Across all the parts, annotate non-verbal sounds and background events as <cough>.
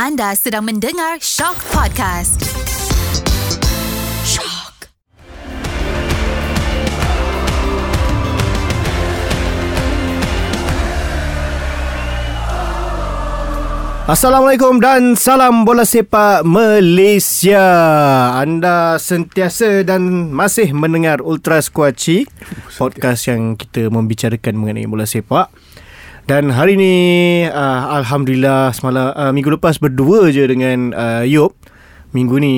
Anda sedang mendengar Shock Podcast. Shock. Assalamualaikum dan salam bola sepak Malaysia. Anda sentiasa dan masih mendengar Ultra Squatchy, podcast yang kita membicarakan mengenai bola sepak. Dan hari ni uh, alhamdulillah semalam uh, minggu lepas berdua je dengan uh, Yop. Minggu ni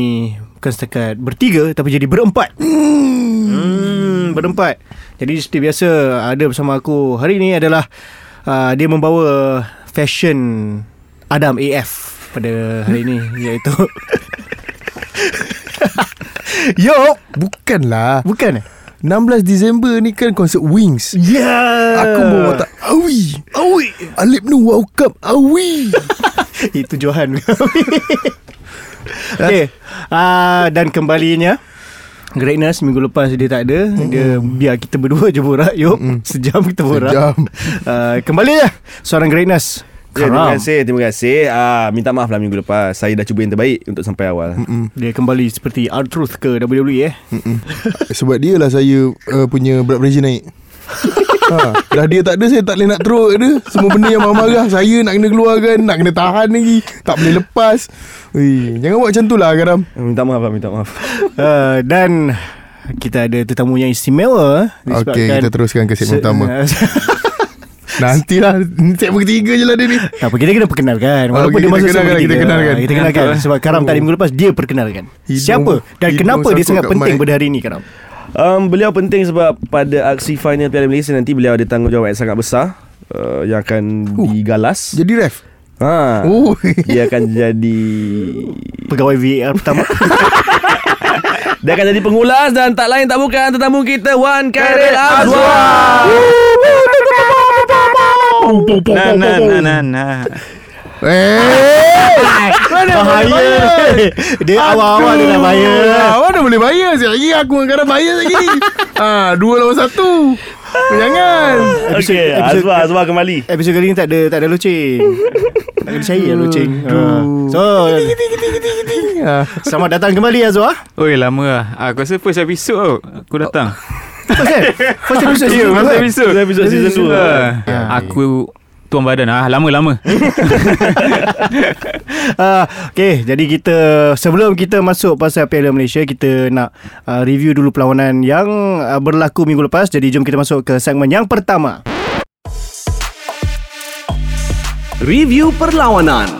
bukan setakat bertiga tapi jadi berempat. Hmm, berempat. Jadi seperti biasa ada bersama aku hari ni adalah uh, dia membawa fashion Adam AF pada hari ini <laughs> iaitu Yo, Bukanlah bukan eh? 16 Disember ni kan konsert Wings Ya. Yeah. Aku mau tak Awi Awi. Alip nu wow cup Awi <laughs> Itu Johan. okay. <laughs> Uh, dan kembalinya Greatness minggu lepas dia tak ada mm-hmm. Dia biar kita berdua je borak Yuk mm-hmm. Sejam kita borak Sejam. uh, Kembali lah Seorang Greatness Ya, terima kasih, terima kasih. Ah, minta maaf lah minggu lepas. Saya dah cuba yang terbaik untuk sampai awal. Mm-mm. Dia kembali seperti R-Truth ke WWE eh Mm-mm. Sebab dia lah saya uh, Punya blood pressure naik ha, Dah dia tak ada Saya tak boleh nak teruk dia Semua benda yang marah-marah Saya nak kena keluarkan Nak kena tahan lagi Tak boleh lepas Ui, Jangan buat macam tu lah Karam Minta maaf lah, minta maaf. <laughs> uh, Dan Kita ada tetamu yang istimewa eh, Okey, kita teruskan ke segmen se- utama. <laughs> Nantilah Segmen ketiga je lah dia ni. Tak apa kita kena perkenalkan. Walaupun Okey, dia kita masuk segmen kita tiga. kenalkan. Kita kenalkan. Sebab Karam tadi minggu lepas Dia perkenalkan. Hidung- Siapa Dan hidung kenapa dia sangat penting pada hari ini Karam? Um, beliau penting sebab pada aksi final Piala Malaysia nanti beliau ada tanggungjawab yang sangat besar uh, yang akan Uh, digalas. Jadi ref? Ha. Oh. Dia akan jadi Pegawai VAR pertama. <laughs> Dia akan jadi pengulas dan tak lain tak bukan tetamu kita Wan Khairil Azwar. Nah, nah, nah, nah, nah. Eh Bahaya. Dia awal-awal dia dah bahaya Ah, Mana boleh bayar Sekejap lagi aku dengan Karam bayar lagi. Ha, <laughs> Dua lawan satu. Jangan. Okey, Azwar Azwar kembali. Episod kali ni tak ada Tak ada loceng. Tak ada percaya lah loceng. Ah. So ha. Selamat datang kembali Azwar Oi, lama lah. Aku rasa first episode. Aku datang. <laughs> First kan First episode Ya, first kan? episode. First episode season dua. Ah, Aku tuan badan. Ah, lama-lama. uh, <laughs> Okay Jadi kita Sebelum kita masuk Pasal Piala Malaysia Kita nak uh, Review dulu perlawanan Yang uh, berlaku minggu lepas Jadi jom kita masuk Ke segmen yang pertama Review perlawanan.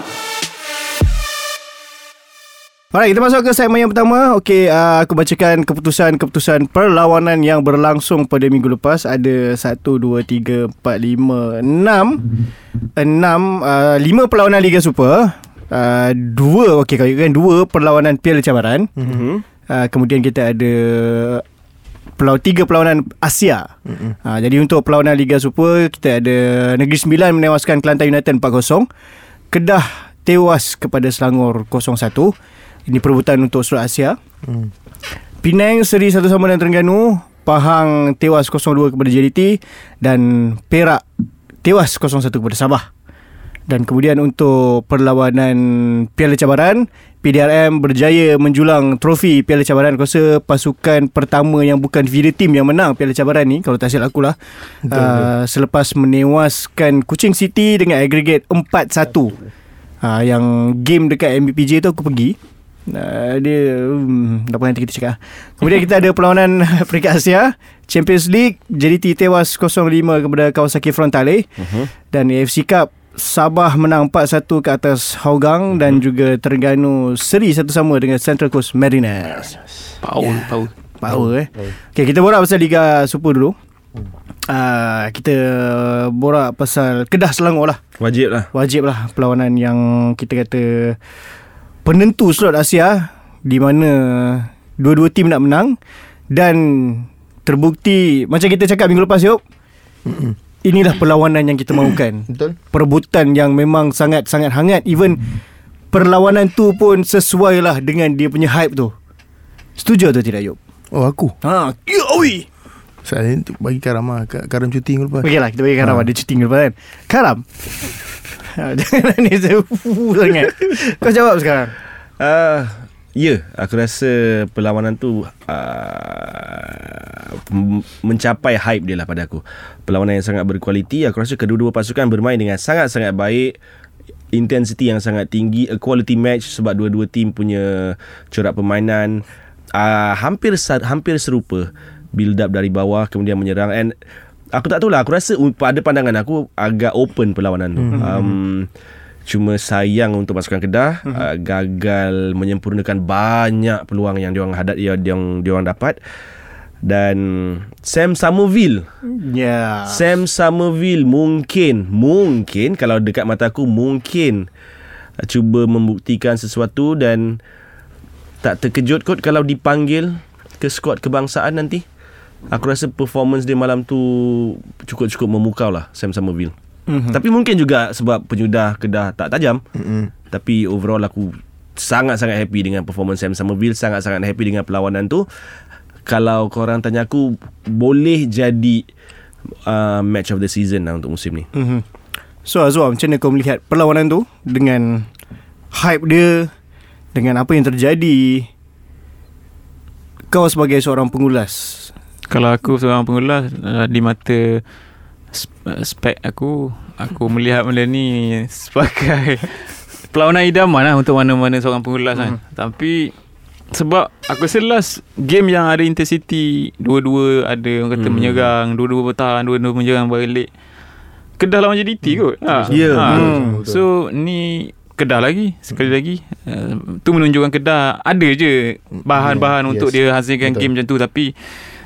Alright, kita masuk ke segmen yang pertama. Okey, uh, aku bacakan keputusan-keputusan perlawanan yang berlangsung pada minggu lepas. Ada 1, 2, 3, 4, 5, 6. 6, uh, 5 perlawanan Liga Super. Uh, dua, okey, kalau kan dua perlawanan Piala Cabaran. Mhm. Uh, kemudian kita ada pelau tiga perlawanan Asia. Mm-hmm. Uh, jadi untuk perlawanan Liga Super kita ada Negeri Sembilan menewaskan Kelantan United 4-0. Kedah tewas kepada Selangor 0-1. Ini perebutan untuk Surat Asia. Hmm. Penang seri satu sama dengan Terengganu. Pahang tewas 0-2 kepada JDT dan Perak tewas 0-1 kepada Sabah. Dan kemudian untuk perlawanan Piala Cabaran, PDRM berjaya menjulang trofi Piala Cabaran. Aku rasa pasukan pertama yang bukan feeder team yang menang Piala Cabaran ni, kalau tak silap aku lah. Uh, selepas menewaskan Kuching City dengan agregat 4-1. Uh, yang game dekat MBPJ tu aku pergi. Uh, dia hmm, apa nanti kita cakap Kemudian kita ada perlawanan <laughs> Peringkat Asia. Champions League JDT tewas 0-5 kepada Kawasaki Frontale. Uh-huh. Dan AFC Cup Sabah menang 4-1 ke atas Hougang. Uh-huh. Dan juga Terengganu Seri satu sama dengan Central Coast Mariners. Power, power. Power eh. Okay kita borak pasal Liga Super dulu. Uh, Kita borak pasal Kedah Selangor lah. Wajib lah. Wajib lah perlawanan yang kita kata penentu slot Asia di mana dua-dua tim nak menang dan terbukti macam kita cakap minggu lepas Yop inilah perlawanan yang kita mahukan. <coughs> Betul. Perebutan yang memang sangat-sangat hangat. Even perlawanan tu pun sesuai lah dengan dia punya hype tu. Setuju atau tidak Yop? Oh aku? Ha, ya oi. Saya tu bagi Karam Ka- Karam cuti minggu lepas. Okey lah kita bagi Karam Ha. ada cuti minggu lepas kan? Karam <laughs> Jangan nangis sangat Kau jawab sekarang Uh, ya, aku rasa perlawanan tu uh, mencapai hype dia lah pada aku. Perlawanan yang sangat berkualiti. Aku rasa kedua-dua pasukan bermain dengan sangat-sangat baik. Intensity yang sangat tinggi. A quality match sebab dua-dua tim punya corak permainan uh, hampir hampir serupa. Build up dari bawah kemudian menyerang and aku tak tahulah aku rasa pada pandangan aku agak open perlawanan tu. Um, Cuma sayang untuk pasukan Kedah mm-hmm. uh, gagal menyempurnakan banyak peluang yang diorang hadap yang diorang, diorang dapat dan Sam Somerville Ya Sam Somerville mungkin mungkin kalau dekat mata aku mungkin uh, cuba membuktikan sesuatu dan tak terkejut kot kalau dipanggil ke skuad kebangsaan nanti. Aku rasa performance dia malam tu cukup-cukup memukau lah Sam Somerville. Mm-hmm. Tapi mungkin juga sebab penyudah Kedah tak tajam. Mm-hmm. Tapi overall aku sangat-sangat happy dengan performance Sam Somerville, sangat-sangat happy dengan perlawanan tu. Kalau korang tanya aku boleh jadi uh, match of the season lah untuk musim ni. mm-hmm. So Azwar macam mana kau melihat perlawanan tu Dengan hype dia Dengan apa yang terjadi Kau sebagai seorang pengulas Kalau aku seorang pengulas uh, Di mata uh, spek aku Aku <laughs> melihat benda ni Sebagai <laughs> Perlawanan idaman lah Untuk mana-mana seorang pengulas kan. Tapi Sebab Aku rasa last Game yang ada intensity Dua-dua ada Orang kata Hmm. menyerang Dua-dua bertahan Dua-dua menyerang balik. Kedah lawan JDT kot. Ha. Ya, ha. betul, So ni Kedah lagi Sekali lagi uh, Tu menunjukkan Kedah Ada je Bahan-bahan Yeah, untuk yes. dia hasilkan Betul. game macam tu. Tapi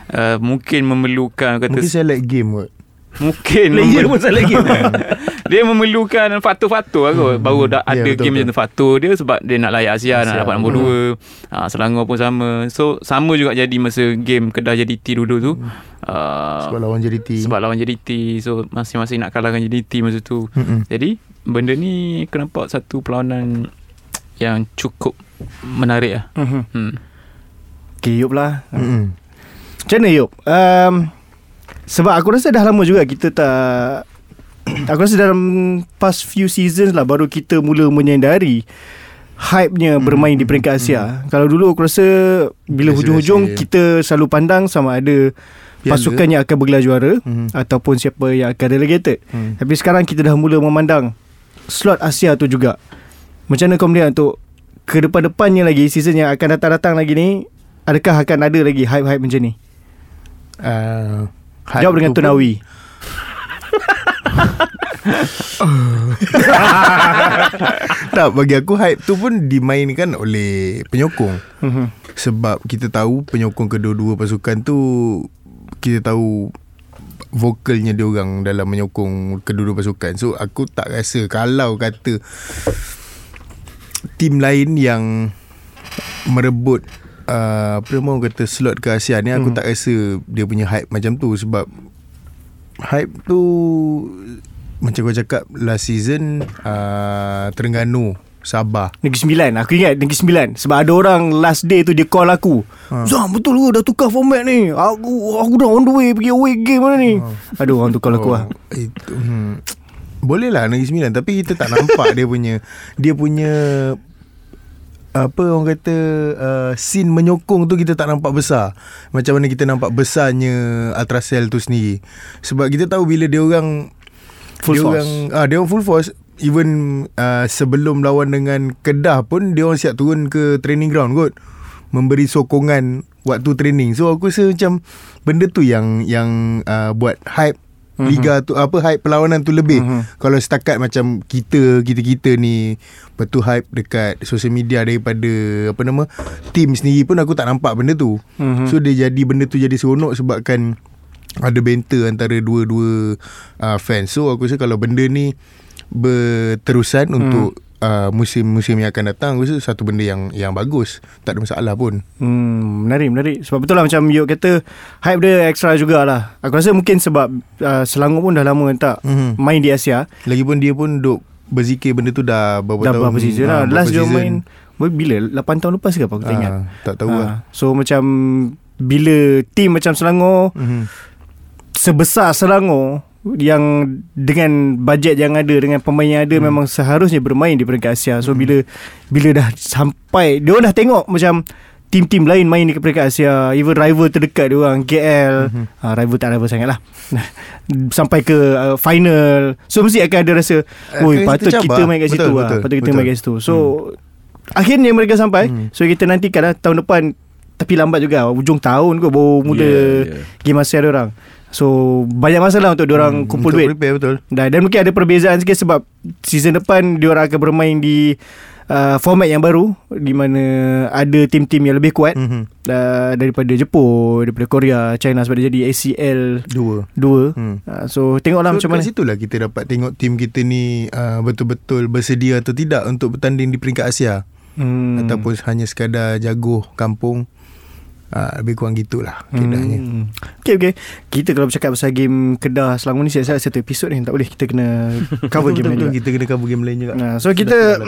uh, Mungkin memerlukan kata Mungkin select game kot Mungkin Player memel- pun salah lagi. <laughs> Dia memerlukan faktor-faktor lah kot Baru dah Ya, ada betul, game betul. macam Faktor dia sebab dia nak layak Asia Nak Asia. dapat nombor 2 ha, Selangor pun sama So sama juga jadi masa game Kedah JDT dulu tu uh, Sebab lawan JDT sebab lawan JDT So masing-masing nak kalahkan JDT masa tu Mm-mm. Jadi benda ni Aku nampak satu perlawanan Yang cukup menarik lah mm-hmm. hmm. Yop lah Mm-mm. Macam mana Yop um, Sebab aku rasa dah lama juga Kita tak <clears throat> Aku rasa dalam Past few seasons lah Baru kita mula menyedari Hype-nya bermain di peringkat Asia Kalau dulu aku rasa Bila hujung-hujung je. Kita selalu pandang Sama ada Piala. Pasukan yang akan bergelar juara Mhm. Ataupun siapa yang akan relegated Hmm. Tapi sekarang kita dah mula memandang Slot Asia tu juga Macam mana kau melihat untuk Ke depan-depannya lagi Season yang akan datang-datang lagi ni Adakah akan ada lagi hype-hype macam ni Uh, Jawab dengan tu pun- Tunawi <laughs> Tak bagi aku hype tu pun dimainkan oleh penyokong. Mhm. Sebab kita tahu penyokong kedua-dua pasukan tu Kita tahu vokalnya dia orang dalam menyokong kedua-dua pasukan. So aku tak rasa kalau kata Tim lain yang merebut uh, Apa nama orang kata slot ke Asia ni Aku Hmm. tak rasa dia punya hype macam tu Sebab hype tu macam kau cakap last season uh, Terengganu Sabah. Negeri Sembilan. Aku ingat Negeri Sembilan. Sebab ada orang Last day tu dia call aku. Ha. Zam betul ke? Dah tukar format ni. Aku aku dah on the way Pergi away game mana ni? Aduh orang tu call aku lah itu, hmm. Boleh lah Negeri Sembilan Tapi kita tak nampak <laughs> dia punya Dia punya apa orang kata uh, scene menyokong tu kita tak nampak besar. Macam mana kita nampak besarnya Ultracell tu sendiri. Sebab kita tahu bila dia orang Full dia force. orang ah dia orang full force even uh, sebelum lawan dengan Kedah pun dia orang siap turun ke training ground kot. Memberi sokongan waktu training. So aku rasa macam benda tu yang yang uh, buat hype Mhm. liga tu apa hype perlawanan tu lebih Mhm. kalau setakat macam kita kita-kita ni betul hype dekat social media daripada apa nama team sendiri pun aku tak nampak benda tu Mhm. so dia jadi benda tu jadi seronok sebabkan ada banter antara dua-dua uh, fans so aku rasa kalau benda ni berterusan Hmm. untuk uh, musim-musim yang akan datang aku rasa satu benda yang yang bagus tak ada masalah pun Hmm, menarik, menarik. Sebab betul lah macam Yuk kata, hype dia extra jugalah. Aku rasa mungkin sebab uh, Selangor pun dah lama tak Mhm. main di Asia. lagipun dia pun duk berzikir benda tu dah berapa dah tahun berapa season ah, lah. berapa Last dia season. main, bila? 8 tahun lepas ke apa? Aku tak ingat. Ah, tak tahu Ah, lah So macam bila team macam Selangor Mhm. sebesar Selangor yang dengan bajet yang ada dengan pemain yang ada hmm. memang seharusnya bermain di peringkat Asia. So hmm. bila bila dah sampai dia orang dah tengok macam tim-tim lain main di peringkat Asia, even rival terdekat dia orang KL, hmm. uh, rival tak rival sangatlah. <laughs> sampai ke uh, final. So mesti akan ada rasa, "Oi, patut kita main kat situ lah. Patut kita betul. main kat situ." So hmm. akhirnya mereka sampai. Hmm. So kita nantikan lah tahun depan tapi lambat juga Ujung tahun kot Baru mula yeah, yeah. Game Asia dia orang So banyak masalah untuk diorang hmm, kumpul duit. Prepare, betul. Dan, dan mungkin ada perbezaan sikit sebab season depan diorang akan bermain di uh, format yang baru di mana ada tim-tim yang lebih kuat mm-hmm. uh, daripada Jepun, daripada Korea, China sebab dia jadi ACL dua. Dua. Hmm. Uh, so tengoklah so, macam mana. Kat situlah kita dapat tengok tim kita ni uh, betul-betul bersedia atau tidak untuk bertanding di peringkat Asia. Hmm. Ataupun hanya sekadar jago kampung Ha, lebih kurang gitulah keadaannya. Hmm. Okay, okay. Kita kalau bercakap pasal game Kedah Selangor ni saya rasa satu episod ni tak boleh kita kena cover game lain juga. Kita kena cover game lain juga. Nah, so kita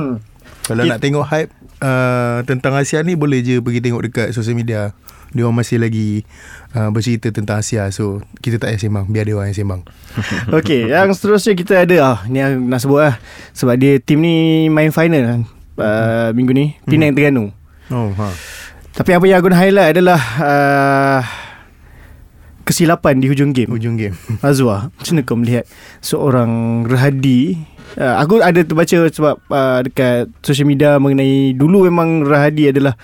<clears throat> kalau nak tengok hype uh, tentang Asia ni boleh je pergi tengok dekat social media. Dia orang masih lagi uh, bercerita tentang Asia. So kita tak payah sembang, biar dia orang yang sembang. <laughs> okay, yang seterusnya kita ada ah ni yang nak sebut lah sebab dia tim ni main final uh, minggu ni Penang hmm. Terengganu. Oh, ha. Tapi apa yang aku nak highlight adalah uh, kesilapan di hujung game. Hujung game. <laughs> Azwa, macam mana kau melihat seorang Rahadi? Uh, aku ada terbaca sebab uh, dekat social media mengenai dulu memang Rahadi adalah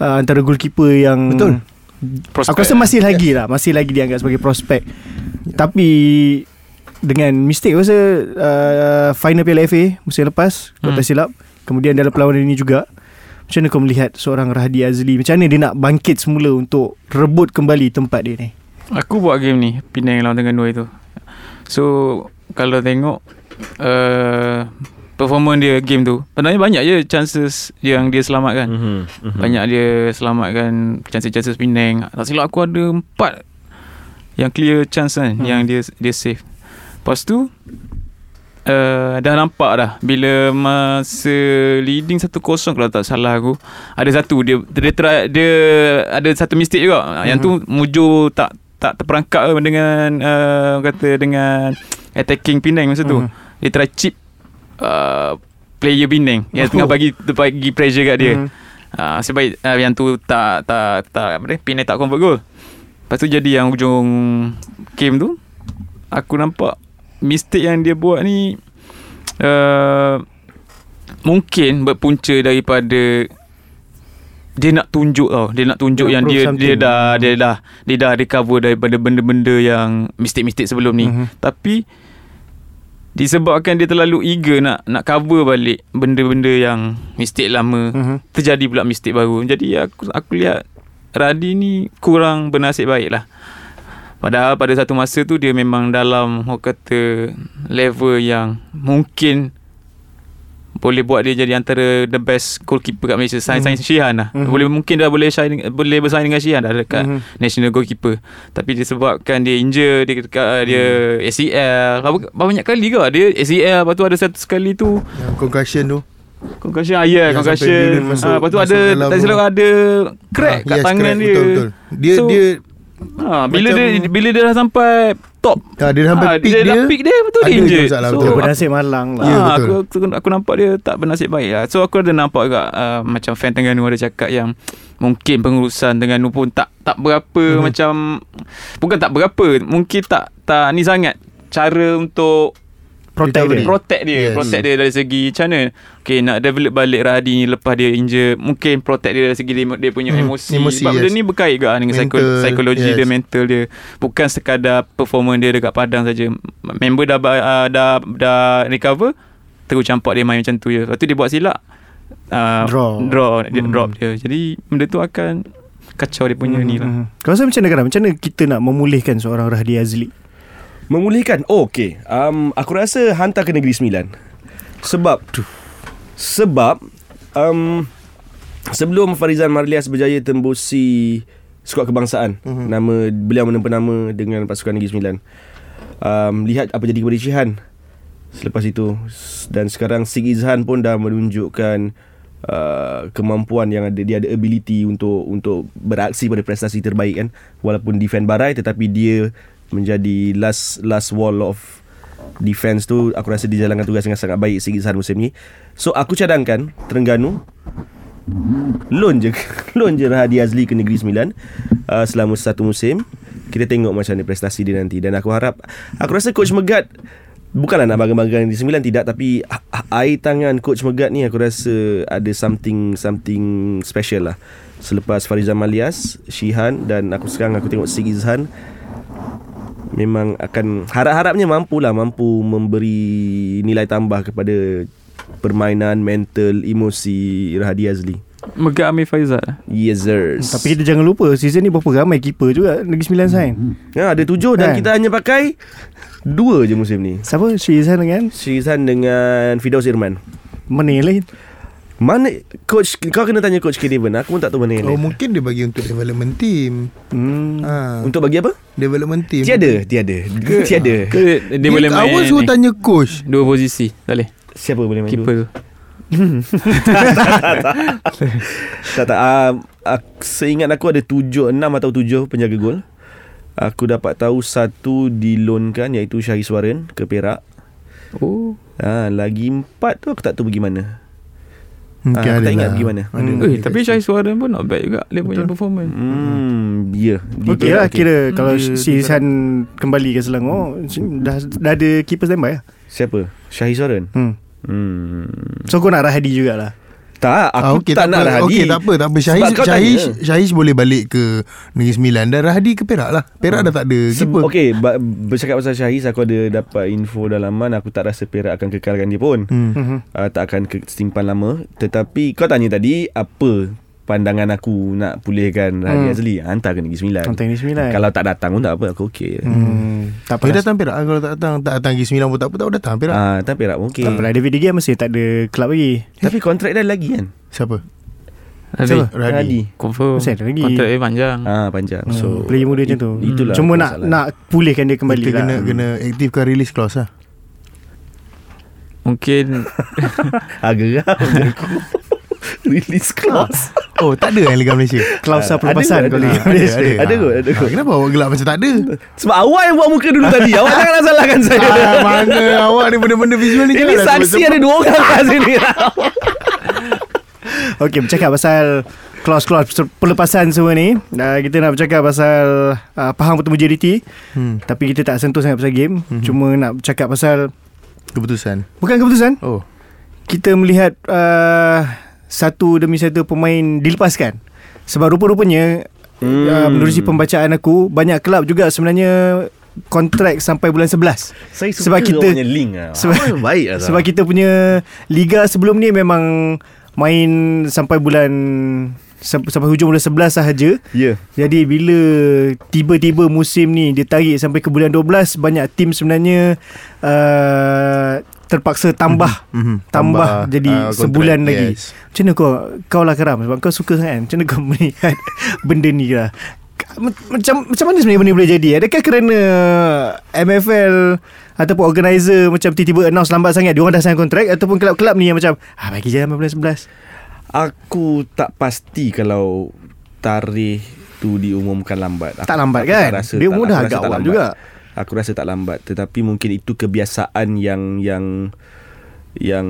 uh, antara goalkeeper yang Betul. Prospek. Aku rasa masih lagi lah, masih lagi dianggap sebagai prospek. Tapi dengan mistake aku rasa uh, final Piala FA musim lepas, hmm. tak silap. Kemudian dalam perlawanan ini juga macam mana kau melihat seorang Rahadi Azli Macam mana dia nak bangkit semula Untuk rebut kembali tempat dia ni Aku buat game ni Penang lawan Terengganu itu So Kalau tengok uh, Performance dia game tu Sebenarnya banyak je chances Yang dia selamatkan mm-hmm. Mm-hmm. Banyak dia selamatkan Chances-chances Penang Tak silap aku ada empat Yang clear chance kan mm. Yang dia dia save Lepas tu uh, dah nampak dah bila masa leading 1-0 kalau tak salah aku ada satu dia dia try, dia ada satu mistake juga mm-hmm. yang tu mhm. Mujo tak tak terperangkap dengan uh, kata dengan attacking Penang masa tu mm-hmm. dia try chip uh, player Penang yang oh. tengah bagi bagi pressure kat dia mm-hmm. uh, sebab uh, yang tu tak tak tak apa dia Penang tak convert goal lepas tu jadi yang ujung game tu aku nampak mistake yang dia buat ni uh, mungkin berpunca daripada dia nak tunjuk tau. Dia nak tunjuk yang dia dia dah dia dah dia dah recover daripada benda-benda yang mistake-mistake sebelum ni. Uh-huh. tapi disebabkan dia terlalu eager nak nak cover balik benda-benda yang mistake lama uh-huh. terjadi pula mistake baru. Jadi aku aku lihat Radi ni kurang bernasib baik lah Padahal pada satu masa tu dia memang dalam orang kata level yang mungkin boleh buat dia jadi antara the best goalkeeper kat Malaysia. Sain mm-hmm. Shihan lah. Mm-hmm. Boleh mungkin dah boleh shine, boleh bersaing dengan Shihan dah dekat mm-hmm. national goalkeeper. Tapi disebabkan dia injure dia dekat mm. dia ACL. Berapa, banyak kali ke dia ACL lepas tu ada satu sekali tu yang concussion tu. Concussion ah, yeah, concussion. Ah, lepas tu ada tak silap ada crack ah, kat yes, tangan crack, dia. Betul betul. Dia so, dia Ha, bila Macam, dia bila dia dah sampai top. Ha, dia dah sampai ha, peak dia. Dia dah peak dia betul dia injured. So, betul. bernasib malang lah. Ya, ha, aku, aku, aku nampak dia tak bernasib baik lah. So aku ada nampak juga uh, macam fan Tengganu ada cakap yang mungkin pengurusan Tengganu pun tak tak berapa hmm. macam bukan tak berapa, mungkin tak tak ni sangat cara untuk protect dia. Protect dia. Yes. Protect dia dari segi macam mana. Okay, nak develop balik Rahadi ni lepas dia injure. Mungkin protect dia dari segi dia, dia punya hmm. emosi. emosi. Sebab yes. benda ni berkait juga dengan mental, psikologi yes. dia, mental dia. Bukan sekadar performance dia dekat padang saja. Member dah, uh, dah, dah recover, terus campak dia main macam tu je. Lepas tu dia buat silap. Uh, draw. Draw. Dia hmm. drop dia. Jadi, benda tu akan kacau dia punya hmm. ni lah. Kau rasa macam mana, Macam mana kita nak memulihkan seorang Rahadi Azli? Memulihkan Oh okay um, Aku rasa Hantar ke Negeri Sembilan. Sebab Sebab um, Sebelum Farizan Marlias berjaya tembusi Skuad kebangsaan uh-huh. Nama Beliau menempa nama Dengan pasukan Negeri Sembilan um, Lihat apa jadi kepada Cihan Selepas itu Dan sekarang Sig Izhan pun dah menunjukkan Uh, kemampuan yang ada dia ada ability untuk untuk beraksi pada prestasi terbaik kan. Walaupun defend barai tetapi dia menjadi last last wall of defense tu aku rasa dijalankan tugas dengan sangat baik Sigi Zhan musim ni. So aku cadangkan Terengganu loan je <laughs> loan je Rahadi Azli ke Negeri Sembilan uh, selama satu musim. Kita tengok macam mana prestasi dia nanti dan aku harap aku rasa coach Megat Bukanlah nak bangga-bangga di sembilan tidak tapi a- a- air tangan coach Megat ni aku rasa ada something something special lah. Selepas Farizan Malias, Shihan dan aku sekarang aku tengok Sig Izhan memang akan harap-harapnya mampulah mampu memberi nilai tambah kepada permainan mental emosi Rahadi Azli. Megak Amir Faizal Yes sir. Tapi kita jangan lupa Season ni berapa ramai keeper juga Negeri Sembilan sign ya, ada tujuh dan Kan? kita hanya pakai dua je musim ni. Siapa Syizan dengan Syizhan dengan Fidaus Irman. Mana yang lain Mana coach kau kena tanya coach Kevin. Aku pun tak tahu mana yang Oh mungkin dia bagi untuk development team hmm. ha. Untuk bagi apa? Development team Tiada, tiada. Tiada. Ke dia, Dia boleh main Awak suruh ni, tanya coach Dua posisi Tak boleh Siapa boleh main dua? Keeper tu <laughs> Tak tak uh, uh, Seingat aku ada tujuh Enam atau tujuh penjaga gol Aku dapat tahu Satu dilonkan Iaitu Syahiswaran Ke Perak Oh ha, Lagi empat tu Aku tak tahu pergi mana Mungkin Ah, aku tak ingat lah. pergi mana. Ada Hmm. Eh tapi Syahid Suara pun not bad juga Dia punya performance Hmm Ya Okey Perak, lah okey. kira Kalau Dia- Syizan Kembali ke Selangor dah, dah ada keeper standby lah Siapa? Syahiswaran hmm. Hmm So kau nak Rahadi jugalah Tak Ah, Aku okey, tak, nak apa. Rahadi Okey tak apa tak apa Syahish, tanya. Syahish boleh balik ke Negeri Sembilan dan Rahadi ke Perak lah. Perak dah tak ada Se-. Okey, ba- bercakap pasal Syahis aku ada dapat info dalaman aku tak rasa Perak akan kekalkan dia pun. Hmm. Uh, tak akan ke- simpan lama tetapi kau tanya tadi apa pandangan aku nak pulihkan Hmm. Azli hantar ke Negeri Sembilan. Hantar Negeri Sembilan. Kalau tak datang pun tak apa aku okey. Hmm. hmm. Tak apa Dia datang Perak Kalau tak datang Tak datang Negeri Sembilan pun tak apa Tak apa datang Perak Ah, tapi Perak pun okey. Tak apalah David De Gea masih tak ada kelab lagi Tapi kontrak dia lagi kan? Siapa? Siapa? Rahadi Confirm ada lagi. Kontrak dia panjang Ah, panjang. So So Player muda macam tu it- itulah Cuma nak masalah. nak pulihkan dia kembali Kita lah kena Kena aktifkan release clause lah Mungkin <laughs> agak aku. <laughs> <laughs> Release clause. Oh tak ada yang Liga Malaysia Klausa Ada pelepasan ada. lihat Ada, Malaysia. ada. Ada kot, ada Ah, kot. Kenapa awak gelap macam tak ada Sebab awak yang buat muka dulu tadi. Awak jangan nak salahkan saya. ah, Mana awak ni benda-benda visual ni Ini janganlah saksi ada dua orang kat sini. Okey bercakap pasal Clause-clause pelepasan semua ni uh, Kita nak bercakap pasal uh, Pahang bertemu JDT hmm. Tapi kita tak sentuh sangat pasal game Mhm. Cuma nak bercakap pasal Keputusan Bukan keputusan Oh Kita melihat uh, Satu demi satu pemain dilepaskan Sebab rupa-rupanya hmm. uh, Menerusi pembacaan aku Banyak kelab juga sebenarnya Kontrak sampai bulan 11 Saya suka Sebab kita- punya link lah. sebab- baik lah. <laughs> Sebab kita punya Liga sebelum ni memang Main sampai bulan sam- Sampai hujung bulan 11 sahaja Ya. Jadi bila tiba-tiba musim ni dia tarik sampai ke bulan 12 banyak tim sebenarnya uh, terpaksa tambah Mhm. <laughs> tambah, jadi ah, kontrak, sebulan lagi. yes. Macam mana kau kau lah Karam sebab kau suka sangat kan? Macam mana kau <laughs> melihat benda ni lah? Ma- Macam macam mana sebenarnya benda ni boleh jadi? Adakah kerana MFL ataupun organizer macam tiba-tiba announce lambat sangat dia orang dah sign kontrak ataupun kelab-kelab ni yang macam ah bagi je sampai bulan 11. Aku tak pasti kalau tarikh tu diumumkan lambat. Aku, Tak lambat aku kan? tak rasa, Dia tak, umur dah aku rasa agak awal lambat. juga. Aku rasa tak lambat tetapi mungkin itu kebiasaan yang yang yang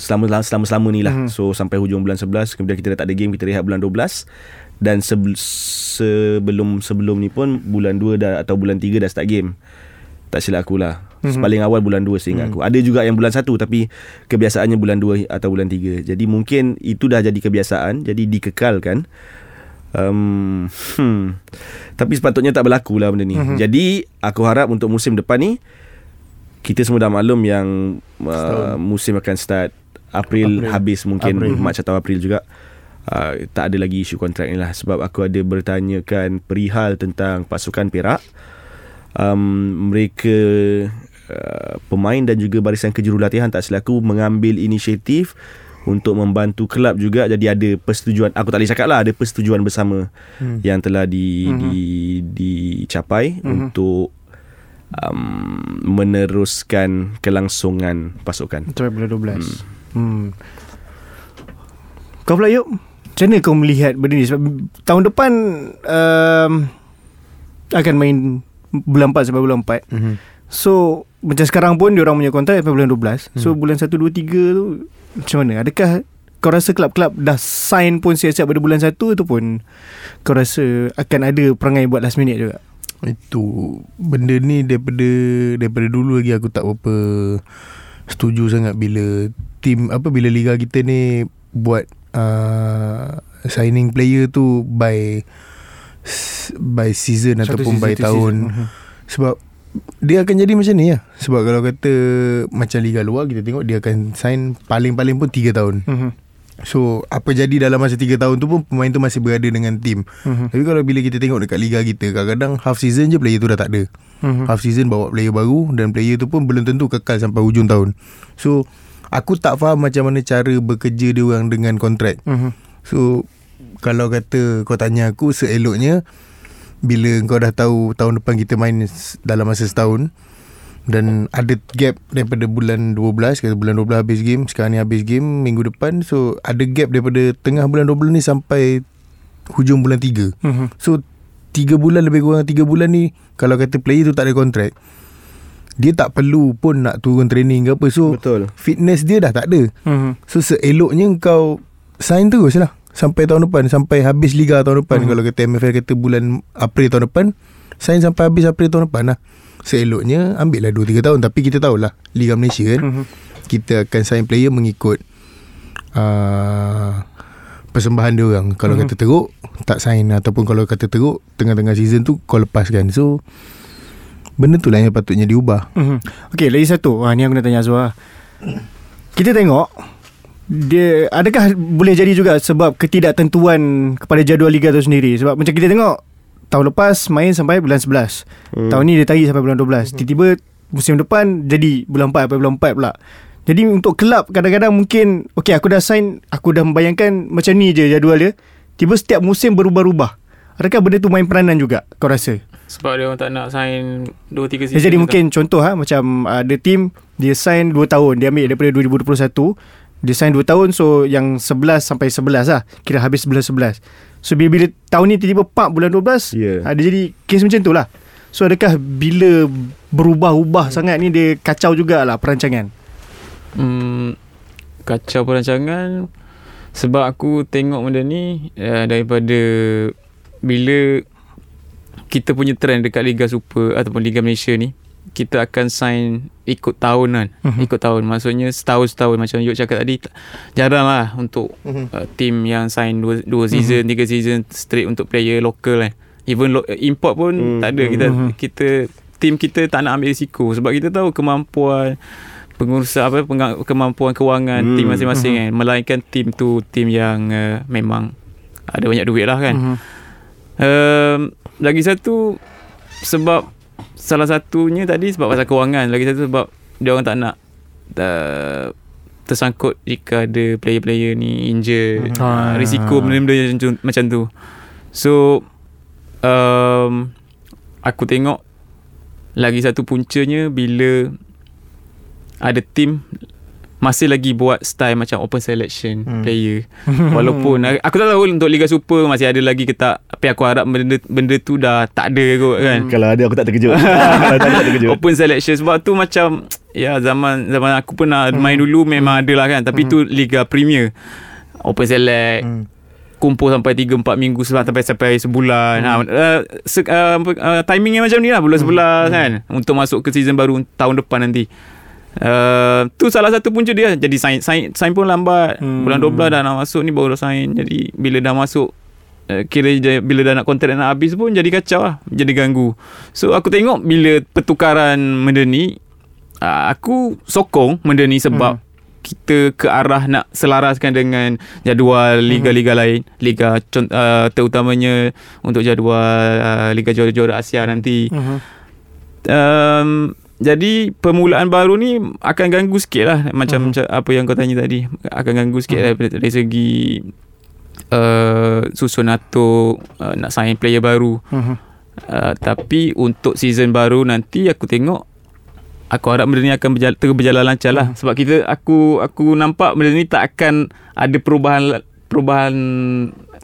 selama selama selama ni lah. Mhm. So sampai hujung bulan 11 kemudian kita dah tak ada game kita rehat bulan 12 dan sebel, sebelum sebelum ni pun bulan 2 dah atau bulan 3 dah start game. Tak silap aku lah. Mhm. Mm-hmm. Paling awal bulan 2 seingat mm. aku. Ada juga yang bulan 1 tapi kebiasaannya bulan 2 atau bulan 3. Jadi mungkin itu dah jadi kebiasaan jadi dikekalkan. Um, hmm. Tapi sepatutnya tak berlaku lah benda ni. Mhm. Mm-hmm. Jadi aku harap untuk musim depan ni kita semua dah maklum yang uh, musim akan start April, April. habis mungkin April. Mac atau April juga. Uh, tak ada lagi isu kontrak ni lah sebab aku ada bertanyakan perihal tentang pasukan Perak. Um, mereka uh, pemain dan juga barisan kejurulatihan tak selaku mengambil inisiatif untuk membantu kelab juga jadi ada persetujuan aku tak boleh cakap lah ada persetujuan bersama hmm. yang telah di, hmm. di dicapai hmm. untuk um, meneruskan kelangsungan pasukan. Bulan 12 hmm. hmm. Kau pula Yop Macam mana kau melihat benda ni Sebab tahun depan um, Akan main bulan 4 sampai bulan 4. Mhm. So macam sekarang pun dia orang punya kontrak sampai bulan 12. So bulan 1 2 3 tu macam mana? Adakah kau rasa kelab-kelab dah sign pun siap-siap pada bulan 1 tu pun kau rasa akan ada perangai buat last minute juga? Itu benda ni daripada daripada dulu lagi aku tak berapa setuju sangat bila tim apa bila liga kita ni buat uh, signing player tu by by season Satu ataupun season, by satu tahun season. Mhm. sebab dia akan jadi macam ni lah Sebab kalau kata Macam liga luar Kita tengok dia akan sign Paling-paling pun 3 tahun Mhm. So apa jadi dalam masa 3 tahun tu pun Pemain tu masih berada dengan tim Mhm. Tapi kalau bila kita tengok dekat liga kita Kadang-kadang half season je player tu dah tak ada Mhm. Half season bawa player baru Dan player tu pun belum tentu kekal sampai hujung tahun So Aku tak faham macam mana cara bekerja dia orang dengan kontrak Mhm. So Kalau kata kau tanya aku Seeloknya Bila kau dah tahu Tahun depan kita main Dalam masa setahun Dan ada gap Daripada bulan 12 Kata bulan 12 habis game Sekarang ni habis game Minggu depan So ada gap daripada Tengah bulan 12 ni Sampai Hujung bulan 3 Mhm. So 3 bulan lebih kurang 3 bulan ni Kalau kata player tu tak ada kontrak Dia tak perlu pun Nak turun training ke apa So Betul. Fitness dia dah tak ada Mhm. So seeloknya kau Sign terus lah Sampai tahun depan Sampai habis liga tahun depan Hmm. Kalau kata MFL kata bulan April tahun depan Sign sampai habis April tahun depan lah Seeloknya Ambil lah 2-3 tahun Tapi kita tahulah Liga Malaysia kan Mhm. Kita akan sign player mengikut uh, Persembahan dia orang Kalau Mhm. kata teruk Tak sign Ataupun kalau kata teruk Tengah-tengah season tu Kau lepaskan So Benda tu lah yang patutnya diubah Mhm. Okay lagi satu Wah, Ni aku nak tanya Azwar Kita tengok dia adakah boleh jadi juga sebab ketidaktentuan kepada jadual liga tu sendiri? Sebab macam kita tengok tahun lepas main sampai bulan 11 hmm. tahun ni dia tarik sampai bulan 12 tiba-tiba musim depan jadi bulan 4 sampai bulan 4 pula. Jadi untuk kelab kadang-kadang mungkin okay aku dah sign aku dah membayangkan macam ni je jadual dia. Tiba setiap musim berubah-ubah. Adakah benda tu main peranan juga kau rasa? Sebab dia orang tak nak sign 2-3 season Ya, jadi mungkin contoh ha macam uh, ada team dia sign 2 tahun. Dia ambil daripada 2021 dia sign 2 tahun so yang 11 sampai 11 lah kira habis 11 11 so bila, bila tahun ni tiba-tiba pak bulan 12 Ya. yeah. dia jadi kes macam tu lah so adakah bila berubah-ubah sangat ni dia kacau jugalah perancangan Hmm, kacau perancangan sebab aku tengok benda ni uh, daripada bila kita punya trend dekat Liga Super ataupun Liga Malaysia ni kita akan sign ikut tahun kan Mhm. ikut tahun maksudnya setahun-setahun macam Yuk cakap tadi jarang lah untuk Mhm. uh, team yang sign dua, dua season tiga season straight untuk player local kan even lo, import pun Hmm. tak ada kita Mhm. kita team kita tak nak ambil risiko sebab kita tahu kemampuan pengurusan apa kemampuan kewangan Hmm. team masing-masing kan melainkan team tu team yang uh, memang ada banyak duit lah kan Mhm. um, lagi satu sebab salah satunya tadi sebab pasal kewangan lagi satu sebab dia orang tak nak uh, tersangkut jika ada player-player ni injure Hmm. uh, Ah. risiko benda-benda macam tu, macam tu so um, aku tengok lagi satu puncanya bila ada team masih lagi buat style macam open selection Hmm. player <laughs> walaupun aku tak tahu untuk Liga Super masih ada lagi ke tak tapi aku harap benda benda tu dah tak ada kot kan Kalau ada aku tak terkejut. <laughs> Kalau tak ada tak terkejut. open selection sebab tu macam ya zaman zaman aku pernah main dulu memang ada lah kan tapi tu Liga Premier open select Hmm. kumpul sampai 3 4 minggu sebab sampai sampai sebulan. Ha uh, se, uh, uh, timingnya macam ni lah bulan 11 kan untuk masuk ke season baru tahun depan nanti. Uh, tu salah satu punca dia. Jadi sign sign, sign pun lambat. Hmm. bulan 12 dah nak masuk ni baru dah sign jadi bila dah masuk uh, kira je, bila dah nak kontrak nak habis pun jadi kacau lah. Jadi ganggu. So aku tengok bila pertukaran benda ni uh, aku sokong benda ni sebab Hmm. kita ke arah nak selaraskan dengan jadual liga-liga lain. Liga uh, terutamanya untuk jadual uh, liga juara-juara Asia nanti. Mhm. um, jadi permulaan baru ni akan ganggu sikit lah. Macam, macam apa yang kau tanya tadi akan ganggu sikit lah dari, segi uh, susun atur uh, nak sign player baru. Mhm. uh, tapi untuk season baru nanti aku tengok aku harap benda ni akan berjalan, terus berjalan lancar lah. Sebab kita aku aku nampak benda ni tak akan ada perubahan perubahan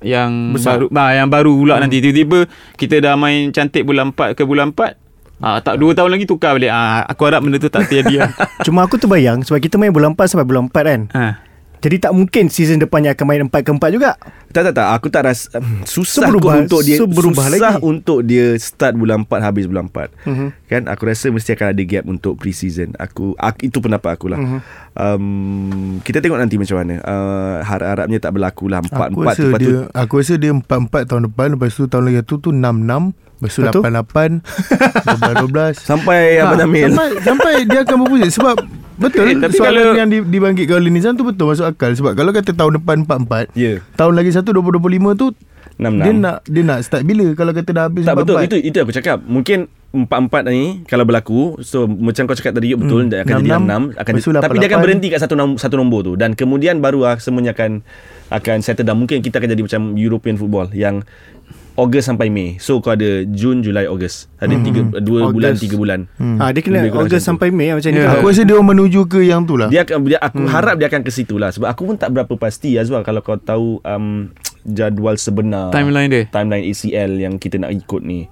yang Besar. baru bah, yang baru pula nanti. Tiba-tiba kita dah main cantik bulan 4 ke bulan 4 Ah, tak dua tahun lagi tukar balik. Ah, aku harap benda tu tak terjadi lah. <laughs> Cuma aku terbayang sebab kita main bola empat sampai bola empat kan. ha. Jadi tak mungkin season depannya akan main empat ke empat juga. Tak tak tak Aku tak rasa <clears throat> um, Susah So, berubah- untuk dia so, berubah Susah lagi. untuk dia Start bulan 4 Habis bulan 4 Mhm. Kan aku rasa Mesti akan ada gap Untuk pre-season Aku, aku Itu pendapat aku lah Mhm. um, Kita tengok nanti macam mana uh, Harap-harapnya tak berlaku lah Aku 4-4 rasa Lepas tu dia Aku rasa dia 4-4 tahun depan Lepas tu tahun lagi tu tu 6-6 Lepas tu Lepas tu? 8-8 12-12 <laughs> Sampai Abang Jamil. sampai, sampai dia akan berpusing Sebab <laughs> Betul Eh, tapi Soalan kalau- yang di, dibangkitkan oleh Nizam tu betul Masuk akal. Sebab kalau kata tahun depan 4-4 Ya. Tahun lagi satu 2025 tu 6-6 Dia nak dia nak start bila? Kalau kata dah habis Tak 4-4. betul itu itu aku cakap. Mungkin empat-empat ni Kalau berlaku So macam kau cakap tadi Betul Hmm. dia akan jadi Enam-enam, enam akan lepas tu Tapi dia akan berhenti kat satu, nom- satu nombor tu. Dan kemudian baru lah Semuanya akan Akan settle down. Mungkin kita akan jadi macam European football Yang Ogos sampai Mei So kau ada Jun, Julai, Ogos Ada tiga, dua Ogos. bulan, tiga bulan Hmm. Ha, dia kena Ogos sampai Mei macam ni. Ya. Kalau- Aku rasa dia orang menuju ke yang tu lah Dia akan dia, Aku harap dia akan ke situ lah Sebab aku pun tak berapa pasti Azwar Kalau kau tahu um, Jadual sebenar Timeline dia. Timeline ACL Yang kita nak ikut ni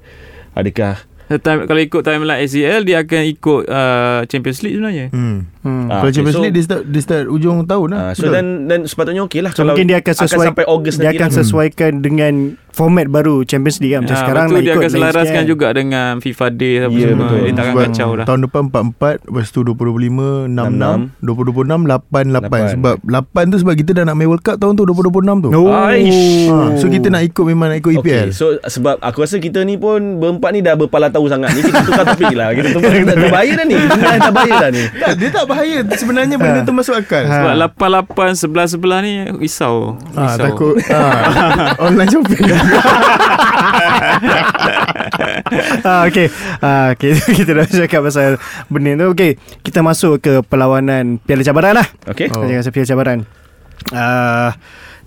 Adakah Time, kalau ikut timeline ACL dia akan ikut uh, Champions League sebenarnya. hmm. Hmm. Ah, Kalau okay, Champions so- League dia start, dia start ujung tahun lah Uh, so dan dan sepatutnya okey lah So mungkin dia akan sesuai sampai Ogos dia akan lah. sesuaikan dengan format baru Champions League kan macam Ah, sekarang tu nak dia ikut akan lain selaraskan kan. juga dengan FIFA Day apa Ya, semua. betul. Dia tak akan Sebab kacau dah. Tahun depan 4-4 Lepas tu 2025 6-6 2026 8-8 Lapan. Sebab 8 tu sebab kita dah nak main World Cup tahun tu 2026 tu Oh. Aish. ha, So kita nak ikut Memang nak ikut E Okay, EPL so sebab aku rasa kita ni pun berempat ni dah berpala tahu sangat ni kita tukar topik lah. Kita tukar dah, dah bahaya dah ni. Dah, dah bahaya dah ni. tak, Dia tak bahaya Sebenarnya benda tu masuk akal Sebab 88 11 sebelah ni risau. ha, risau. Takut ha, <laughs> Online shopping ah, okay. ah, okay. <laughs> Kita dah cakap pasal benda tu. Okay. Kita masuk ke perlawanan Piala Cabaran lah. Okay. Oh. Kita Piala Cabaran. Uh,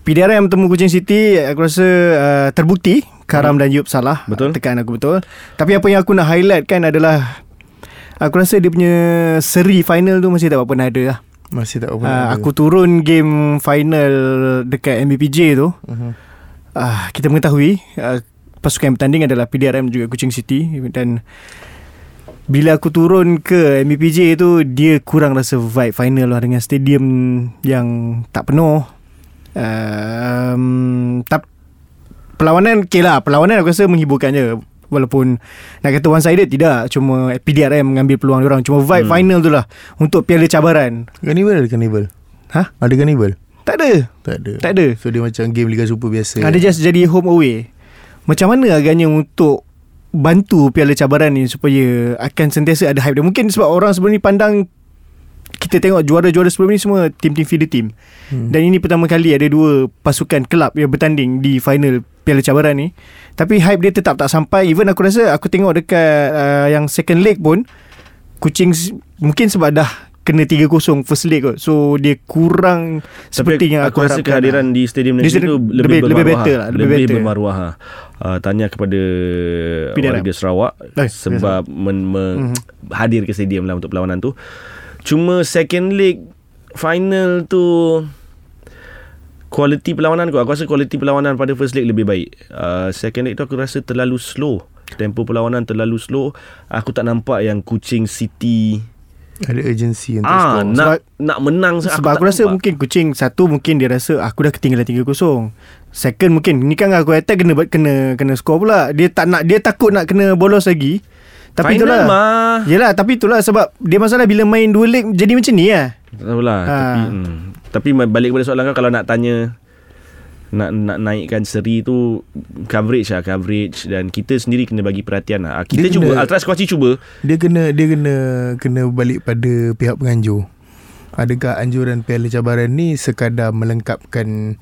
PDRM temu Kuching City aku rasa uh, terbukti Karam dan Yub salah. Betul. Tekan aku betul. Tapi apa yang aku nak highlight kan adalah aku rasa dia punya seri final tu masih tak pernah ada lah. Masih tak apa Uh, aku turun game final dekat MBPJ tu. uh-huh. Uh, kita mengetahui uh, pasukan yang bertanding adalah PDRM juga Kuching City. Dan bila aku turun ke MBPJ tu dia kurang rasa vibe final lah dengan stadium yang tak penuh. Um, tap, perlawanan okay lah. Perlawanan aku rasa menghiburkan je. Walaupun Nak kata one sided Tidak. Cuma PDRM mengambil peluang orang. Cuma vibe hmm. final tu lah Untuk piala cabaran. Carnival ada Carnival? Hah? Ada Carnival Tak ada Tak ada. Tak ada So dia macam game Liga Super biasa. Ada just jadi home away. Macam mana agaknya untuk Bantu piala cabaran ni Supaya Akan sentiasa ada hype dia? Mungkin sebab orang sebelum ni pandang kita tengok juara-juara sebelum ni semua Tim-tim feeder team. Hmm. Dan ini pertama kali Ada dua pasukan kelab Yang bertanding Di final Piala cabaran ni. Tapi hype dia tetap tak sampai. Even aku rasa Aku tengok dekat uh, Yang second leg pun Kucing Mungkin sebab dah Kena 3-0 first leg kot So dia kurang Seperti Tapi yang aku aku, rasa harapkan kehadiran lah. di stadium Di negeri tu lebih- lebih better lah, lebih lebih better. bermaruah. ha. Uh, tanya kepada PDRM. warga Sarawak Eh, sebab men, men, Mhm. hadir ke stadium lah untuk perlawanan tu. Cuma second leg final tu kualiti perlawanan aku aku rasa kualiti perlawanan pada first leg lebih baik. Uh, second leg tu aku rasa terlalu slow. Tempo perlawanan terlalu slow. Aku tak nampak yang Kuching City Ada urgency untuk ah score nak Sebab- nak menang Sebab aku, tak rasa nampak. mungkin Kucing Satu mungkin dia rasa Aku dah ketinggalan 3-0 Second mungkin Ni kan aku attack kena kena kena score pula Dia tak nak Dia takut nak kena bolos lagi Tapi Final itulah mah. Yelah tapi itulah sebab Dia masalah bila main dua leg Jadi macam ni lah Tak tahulah Ha. Tapi hmm. Tapi balik kepada soalan kau Kalau nak tanya nak nak naikkan seri tu coverage lah coverage dan kita sendiri kena bagi perhatian lah kita Dia cuba kena- Ultras Kuaci cuba Dia kena dia kena kena balik pada pihak penganjur. Adakah anjuran piala cabaran ni sekadar melengkapkan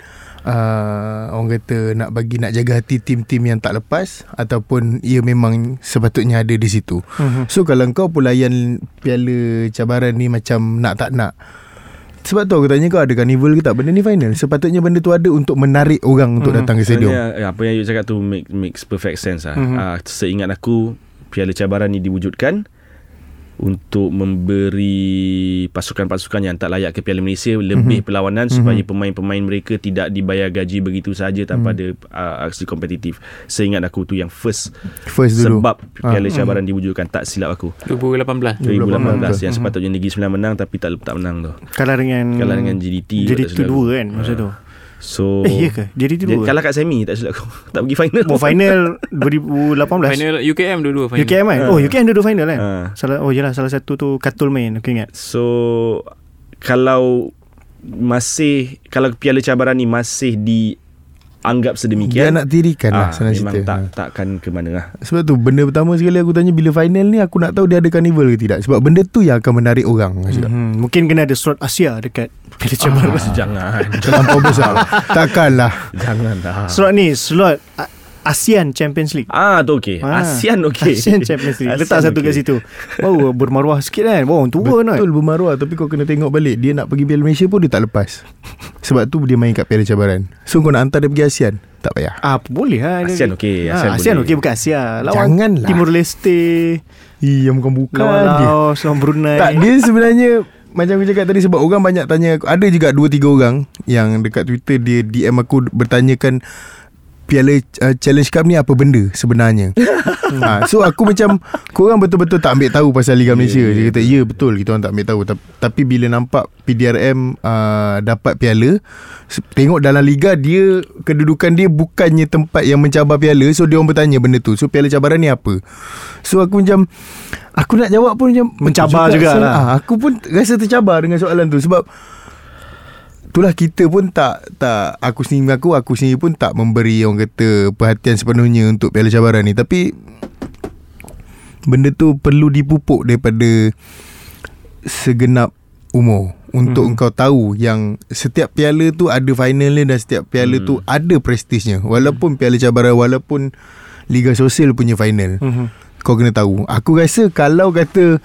uh, orang kata nak bagi nak jaga hati tim-tim yang tak lepas ataupun ia memang sepatutnya ada di situ. Mhm. So kalau kau pun layan piala cabaran ni macam nak tak nak sebab tu aku tanya kau ada carnival ke tak? Benda ni final. Sepatutnya benda tu ada Untuk menarik orang Untuk Mhm. datang ke stadium Sebenarnya, eh, apa yang you cakap tu make, makes perfect sense lah. Mhm. uh, seingat aku piala cabaran ni diwujudkan untuk memberi pasukan-pasukan yang tak layak ke Piala Malaysia lebih perlawanan supaya pemain-pemain mereka tidak dibayar gaji begitu saja tanpa ada uh, aksi kompetitif. Seingat aku tu yang first. First dulu. Sebab Piala Cabaran diwujudkan tak silap aku. 2018 2018 yang sepatutnya Negeri Sembilan menang tapi tak tak menang tu. Kalah dengan Kalah dengan JDT Jadi tak tu silap dua aku. kan masa tu So Eh iya ke Jadi tu dia dua kalah kat semi tak silap aku. <laughs> tak pergi final. Oh final 2018 Final UKM dulu final. UKM kan Oh UKM dua-dua final kan Ha. Salah Oh yelah Salah satu tu Katul main Aku ingat So kalau masih kalau piala cabaran ni masih dianggap Dia sedemikian nak tirikan lah ah, senang memang cerita tak Ha. takkan ke mana lah. Sebab tu benda pertama sekali aku tanya Bila final ni Aku nak tahu dia ada carnival ke tidak Sebab benda tu yang akan menarik orang hmm. hmm, Mungkin kena ada slot Asia Dekat Piala Cabaran Ah, jangan. Terlampau besar <laughs> Takkanlah Janganlah. Slot ni Slot A- ASEAN Champions League. Ah tu okey. Ah, ASEAN okey. ASEAN Champions League. <laughs> Letak ASEAN satu kat okey. situ. Baru bermaruah sikit kan? Orang tua nak Betul bermaruah Tapi kau kena tengok balik Dia nak pergi Piala Malaysia pun Dia tak lepas. Sebab tu dia main kat Piala Cabaran. So kau nak hantar dia pergi ASEAN? Tak payah. Ah, boleh lah ASEAN okey, Ah, ASEAN ASEAN boleh. okey bukan Asia Lawan Janganlah. Timur Leste. Iya bukan bukan Lawan dia. Laos Lawan Brunei. Tak dia sebenarnya Macam aku cakap tadi Sebab orang banyak tanya aku, Ada juga 2-3 orang Yang dekat Twitter Dia DM aku Bertanyakan Piala uh, Challenge Cup ni apa benda sebenarnya? <laughs> Ha, So aku macam Korang betul-betul tak ambil tahu Pasal Liga Malaysia. Dia kata ya betul Kita orang tak ambil tahu. Ta- Tapi bila nampak PDRM uh, Dapat piala Tengok dalam Liga Dia Kedudukan dia bukannya tempat Yang mencabar piala. So dia orang bertanya benda tu. So piala cabaran ni apa? So aku macam Aku nak jawab pun macam Mencabar betul jugalah. Ah, Aku pun rasa tercabar Dengan soalan tu. Sebab Itulah kita pun tak tak aku sendiri aku aku sendiri pun tak memberi orang kata perhatian sepenuhnya untuk Piala Cabaran ni. Tapi benda tu perlu dipupuk daripada segenap umur. Untuk hmm. engkau tahu yang setiap piala tu ada final dia dan setiap piala hmm. tu ada prestisnya. Walaupun Piala Cabaran walaupun Liga Sosial punya final. Mhm. kau kena tahu. Aku rasa kalau kata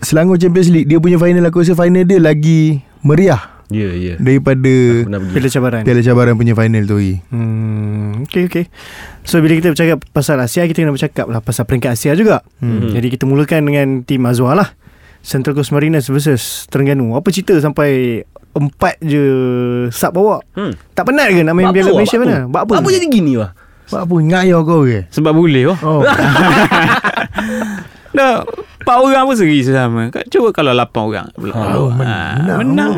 Selangor Champions League dia punya final aku rasa final dia lagi meriah Ya ya. daripada Pernah pergi. Piala Cabaran Piala Cabaran punya final tu. Hmm, okay, okay. So bila kita bercakap pasal Asia Kita kena bercakap lah Pasal peringkat Asia juga Hmm. Jadi kita mulakan dengan Tim Azwar lah Central Coast Mariners versus Terengganu Apa cerita sampai Empat je Sub bawa Hmm. Tak penat ke nak main Buat Piala Malaysia mana? Buat apa Apa jadi gini wah? Buat apa ngayau kau ke? Sebab boleh oh. <laughs> Oh. Dah Empat orang pun seri sama Kak, Cuba kalau lapan orang pula. Oh, Ah, menang. Menang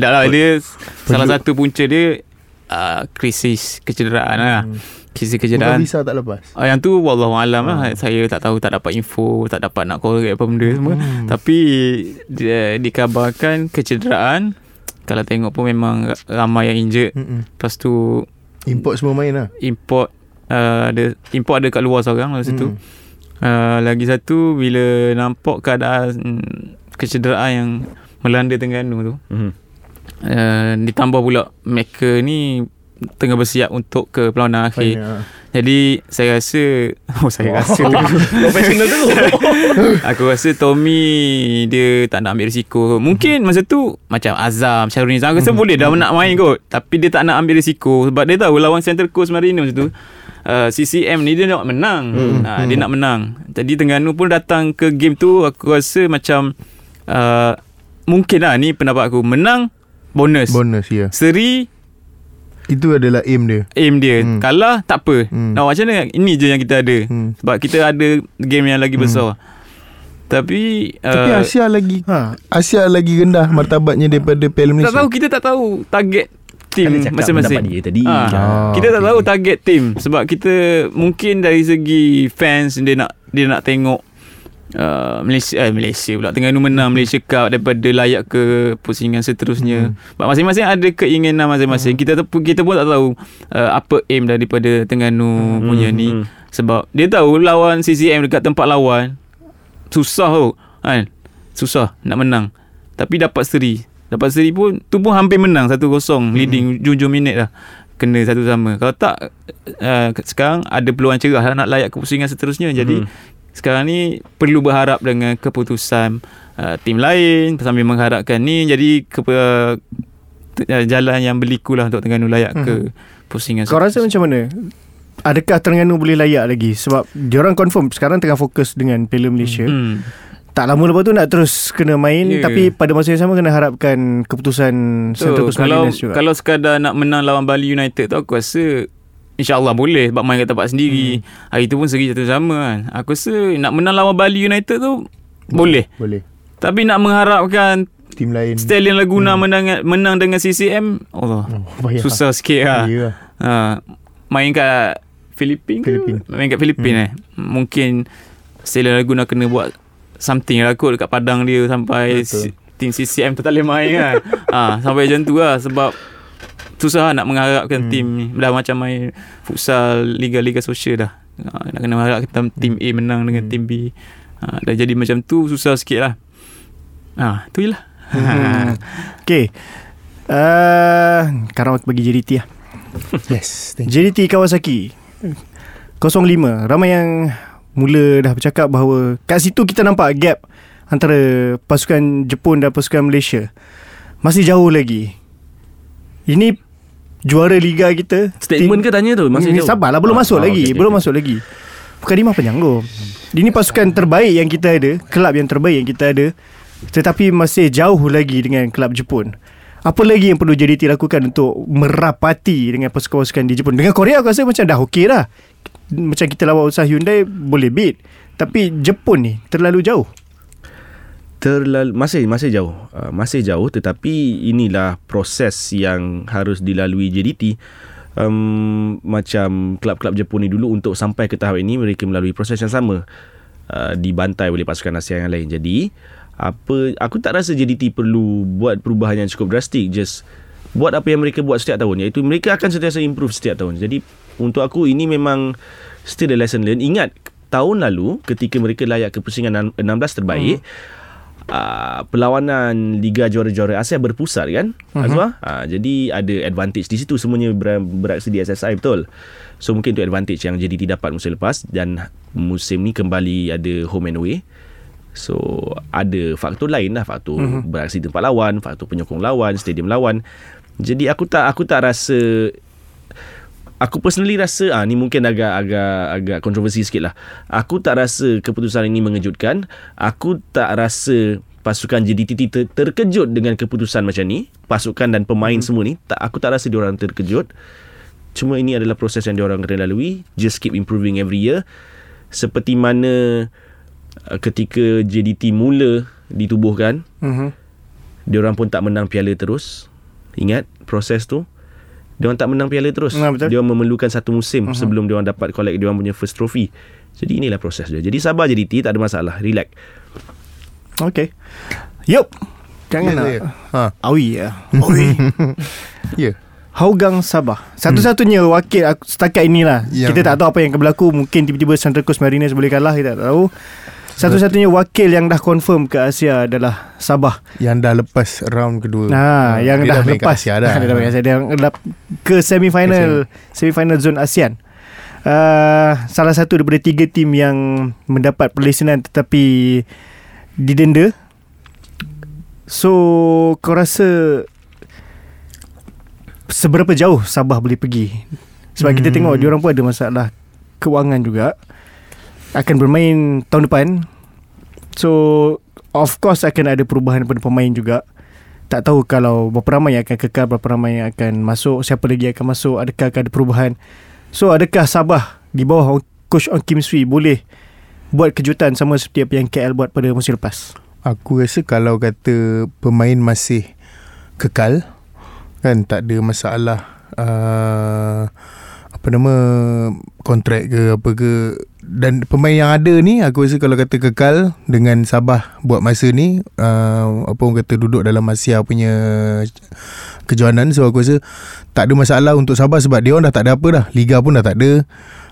Dah lah dia Salah satu punca dia uh, Krisis kecederaan lah Krisis Bukan kecederaan visa tak lepas. Ah, yang tu wallahu alam lah saya tak tahu tak dapat info tak dapat nak korek apa benda semua Hmm. tapi dia, dikabarkan kecederaan kalau tengok pun memang ramai yang injured Mm-mm. lepas tu Import semua main lah. import uh, ada import ada kat luar seorang lah situ Hmm. uh, lagi satu bila nampak keadaan kecederaan yang melanda Terengganu tu Mhm. Uh, ditambah pula mereka ni tengah bersiap untuk ke perlawanan akhir. Final. jadi saya rasa <laughs> Oh saya rasa. <laughs> Profesional tu. <laughs> Aku rasa Tommy Dia tak nak ambil risiko. Mungkin masa tu Macam Azam Syarul Nizam Aku rasa boleh dah nak main kot. Tapi dia tak nak ambil risiko. Sebab dia tahu Lawan Central Coast Mariners tu uh, CCM ni dia nak menang. Uh, Dia nak menang. Jadi Terengganu pun datang ke game tu. Aku rasa macam uh, Mungkin lah Ni pendapat aku. Menang Bonus, Bonus ya. Seri Itu adalah aim dia. aim dia Hmm. hmm. Kalah tak apa Hmm. hmm. Nak macam mana Ini je yang kita ada Hmm. Sebab kita ada Game yang lagi besar Tapi Tapi uh, Asia lagi ha. Asia lagi rendah martabatnya daripada Piala Tak Malaysia. tahu Kita tak tahu Target Tim masing-masing dia tadi. Ah, Ah, Kita tak okey, tahu target tim Sebab kita Mungkin dari segi Fans Dia nak Dia nak tengok uh, Malaysia eh, Malaysia pula. Terengganu menang Malaysia Cup Daripada layak ke Pusingan seterusnya. Hmm. Masing-masing ada keinginan masing-masing. Kita tu- kita pun tak tahu uh, Apa aim daripada Terengganu hmm. punya ni. hmm. Sebab Dia tahu lawan CCM Dekat tempat lawan Susah tu kan? Susah nak menang. Tapi dapat seri. Dapat seri pun Tu pun hampir menang. 1-0 Leading Jujur minit lah Kena satu sama. Kalau tak uh, Sekarang ada peluang cerah lah Nak layak ke pusingan seterusnya. Jadi Sekarang ni Perlu berharap dengan keputusan uh, Tim lain Sambil mengharapkan ni Jadi ke, uh, Jalan yang berliku lah Untuk Terengganu layak ke Pusingan Kau rasa macam mana? Adakah Terengganu boleh layak lagi? Sebab Diorang confirm Sekarang tengah fokus dengan Piala Malaysia. Hmm. tak lama lepas tu nak terus kena main Ya. tapi pada masa yang sama kena harapkan keputusan Central Coast kalau Mariners juga. kalau sekadar nak menang lawan Bali United tu aku rasa InsyaAllah boleh sebab main kat tempat sendiri. Hmm. Hari tu pun seri satu sama kan. Aku rasa nak menang lawan Bali United tu boleh. Boleh Tapi nak mengharapkan Tim lain Stallion Laguna hmm. menang menang dengan CCM, Allah. oh. Susah sikit lah. Ha, main kat Filipin ke? Filipin. Main kat Filipin hmm. eh. Mungkin Stella Laguna kena buat something lah kot dekat padang dia sampai Betul. si, tim CCM tu tak boleh main kan. <laughs> ha, sampai macam tu lah sebab susah nak mengharapkan hmm. tim ni. Dah macam main futsal liga-liga sosial dah. Ha, nak kena harapkan tim A menang dengan tim B. Ha, dah jadi macam tu susah sikit lah. Ha, tu je lah. Hmm. <laughs> Okay. Uh, sekarang aku bagi JDT lah. <laughs> Yes. JDT Kawasaki 05 Ramai yang Mula dah bercakap bahawa Kat situ kita nampak gap Antara pasukan Jepun dan pasukan Malaysia Masih jauh lagi Ini Juara Liga kita Statement ke tanya tu? Masih Ni? Sabarlah belum Ah, masuk ah, lagi okey, Belum okey. masuk lagi Bukan lima panjang tu Ini pasukan terbaik yang kita ada Kelab yang terbaik yang kita ada Tetapi masih jauh lagi dengan kelab Jepun apa lagi yang perlu JDT lakukan untuk merapati dengan pasukan-pasukan di Jepun? Dengan Korea aku rasa macam dah okey dah. Macam kita lawan usaha Hyundai boleh beat. Tapi Jepun ni terlalu jauh. Terlalu masih masih jauh. Uh, masih jauh tetapi inilah proses yang harus dilalui JDT um, macam kelab-kelab Jepun ni dulu untuk sampai ke tahap ini mereka melalui proses yang sama. Uh, dibantai oleh pasukan Asia yang lain. Jadi apa aku tak rasa JDT perlu buat perubahan yang cukup drastik. Just buat apa yang mereka buat setiap tahun. Iaitu mereka akan sentiasa improve setiap tahun. Jadi untuk aku ini memang still a lesson learned. Ingat tahun lalu ketika mereka layak ke pusingan 16 terbaik hmm uh, perlawanan Liga Juara-Juara Asia berpusat kan uh-huh. Azwar uh, jadi ada advantage di situ semuanya ber, beraksi di SSI betul so mungkin itu advantage yang JDT dapat musim lepas dan musim ni kembali ada home and away so ada faktor lain lah faktor uh-huh. beraksi tempat lawan faktor penyokong lawan stadium lawan jadi aku tak aku tak rasa Aku personally rasa ah ni mungkin agak agak agak kontroversi sikit lah. Aku tak rasa keputusan ini mengejutkan. Aku tak rasa pasukan JDT ter, terkejut dengan keputusan macam ni. Pasukan dan pemain hmm. semua ni, tak aku tak rasa diorang terkejut. Cuma ini adalah proses yang diorang kena lalui. Just keep improving every year. Seperti mana uh, ketika JDT mula ditubuhkan, Uh-huh. diorang pun tak menang piala terus. Ingat proses tu? Diorang tak menang piala terus. Ah, betul. Diorang memerlukan satu musim uh-huh. sebelum diorang dapat collect diorang punya first trophy. Jadi inilah proses dia. Jadi sabar JDT, tak ada masalah. Relax. Okay. Yup. Jangan nak. ya. Ha. Awi ya. Awi. <laughs> Ya Haugang Sabah. Satu-satunya wakil aku setakat inilah. Yang- Kita tak tahu apa yang akan berlaku. Mungkin tiba-tiba Central Coast Mariners boleh kalah. Kita tak tahu. Satu-satunya wakil yang dah confirm ke Asia adalah Sabah. Yang dah lepas round kedua Nah, Ha, yang dah, kat lepas Asia dah <laughs> dia dah Asia dia dah ke semifinal semifinal zone ASEAN. Uh, salah satu daripada tiga tim yang mendapat perlesenan tetapi didenda. So, kau rasa seberapa jauh Sabah boleh pergi? Sebab hmm. kita tengok diorang pun ada masalah kewangan juga. Akan bermain tahun depan. So, of course akan ada perubahan pada pemain juga. Tak tahu kalau berapa ramai yang akan kekal, berapa ramai yang akan masuk, siapa lagi yang akan masuk, adakah akan ada perubahan. So, adakah Sabah di bawah Coach Ong Kim Swee boleh buat kejutan sama seperti apa yang KL buat pada musim lepas? Aku rasa kalau kata pemain masih kekal kan tak ada masalah uh, apa nama kontrak ke apa ke. Dan pemain yang ada ni aku rasa kalau kata kekal dengan Sabah buat masa ni uh, apa orang kata duduk dalam Asia punya kejohanan so aku rasa tak ada masalah untuk Sabah sebab dia orang dah tak ada apa dah. Liga pun dah tak ada.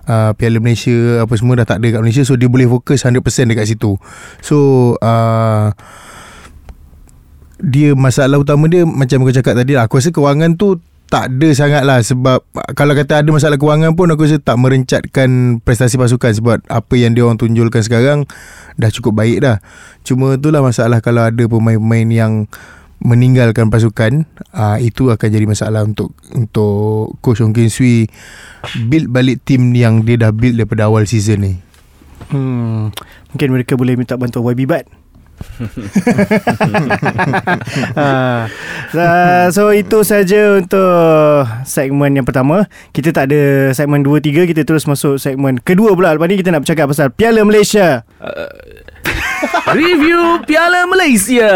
Uh, Piala Malaysia apa semua dah tak ada kat Malaysia so dia boleh fokus 100% dekat situ. So uh, dia masalah utama dia macam kau cakap tadi lah. Aku rasa kewangan tu tak ada sangat lah sebab kalau kata ada masalah kewangan pun aku rasa tak merencatkan prestasi pasukan sebab apa yang dia orang tunjulkan sekarang dah cukup baik dah cuma itulah masalah kalau ada pemain-pemain yang meninggalkan pasukan uh, itu akan jadi masalah untuk untuk coach Ong Kim Swee build balik tim yang dia dah build daripada awal season ni Hmm, mungkin mereka boleh minta bantuan YB Bat. Ah, uh, so itu saja untuk segmen yang pertama. Kita tak ada segmen 2 3, kita terus masuk segmen kedua pula. Lepas ni kita nak bercakap pasal Piala Malaysia. <laughs> Review Piala Malaysia.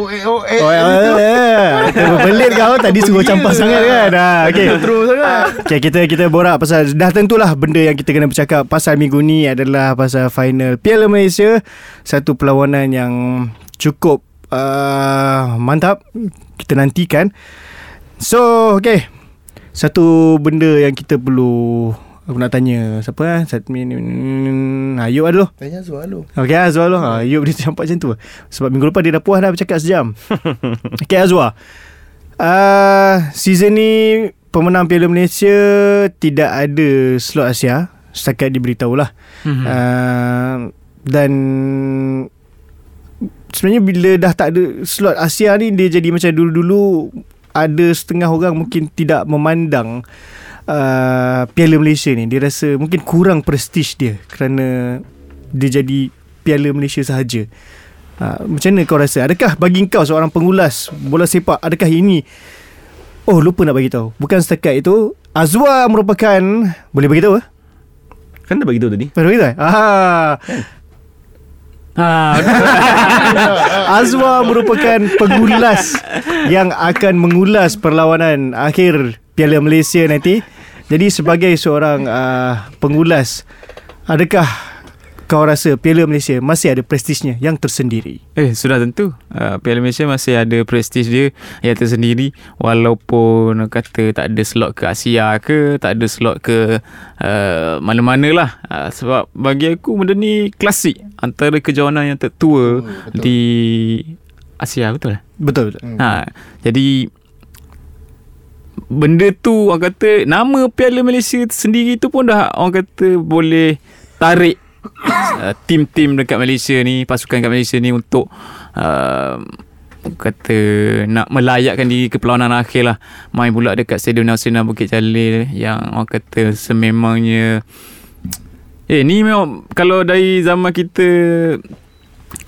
Oh, eh, oh, eh. Oh, eh. Berbelit kau tadi suruh campas sangat kan. Ha, okey. Terus sangat. Okay, kita kita borak pasal dah tentulah benda yang kita kena bercakap pasal minggu ni adalah pasal final Piala Malaysia, satu perlawanan yang cukup uh, mantap kita nantikan. So, okay. Satu benda yang kita perlu aku nak tanya siapa? Satu Ayub ada loh. Tanya Azwar lu. Okey Azwar loh. Ha, Ayub dia <laughs> campak macam tu. Sebab minggu lepas dia dah puas dah bercakap sejam. <laughs> Okey Azwar. Uh, season ni pemenang Piala Malaysia tidak ada slot Asia setakat diberitahulah. Mhm. Uh, dan sebenarnya bila dah tak ada slot Asia ni dia jadi macam dulu-dulu ada setengah orang mungkin tidak memandang uh, Piala Malaysia ni. Dia rasa mungkin kurang prestige dia kerana dia jadi Piala Malaysia sahaja. Uh, macam mana kau rasa? Adakah bagi kau seorang pengulas bola sepak, adakah ini Oh lupa nak bagi tahu. Bukan setakat itu Azwa merupakan boleh bagi tahu eh? Kan dah bagi tahu tadi. Boleh bagi tahu? Ah. Ha, <laughs> Azwa merupakan pengulas yang akan mengulas perlawanan akhir Piala Malaysia nanti. Jadi sebagai seorang uh, pengulas, adakah kau rasa Piala Malaysia masih ada prestisnya yang tersendiri? Eh sudah tentu uh, Piala Malaysia masih ada prestige dia Yang tersendiri Walaupun kata tak ada slot ke Asia ke Tak ada slot ke uh, Mana-mana lah uh, Sebab bagi aku benda ni klasik Antara kejohanan yang tertua betul. Di Asia betul lah Betul betul. Ha, jadi benda tu orang kata nama Piala Malaysia sendiri tu pun dah orang kata boleh tarik <coughs> uh, tim-tim dekat Malaysia ni, pasukan dekat Malaysia ni untuk uh, kata nak melayakkan diri ke perlawanan akhir lah. Main pula dekat Stadium Nelson Bukit Jalil yang orang kata sememangnya <tsk> eh ni memang kalau dari zaman kita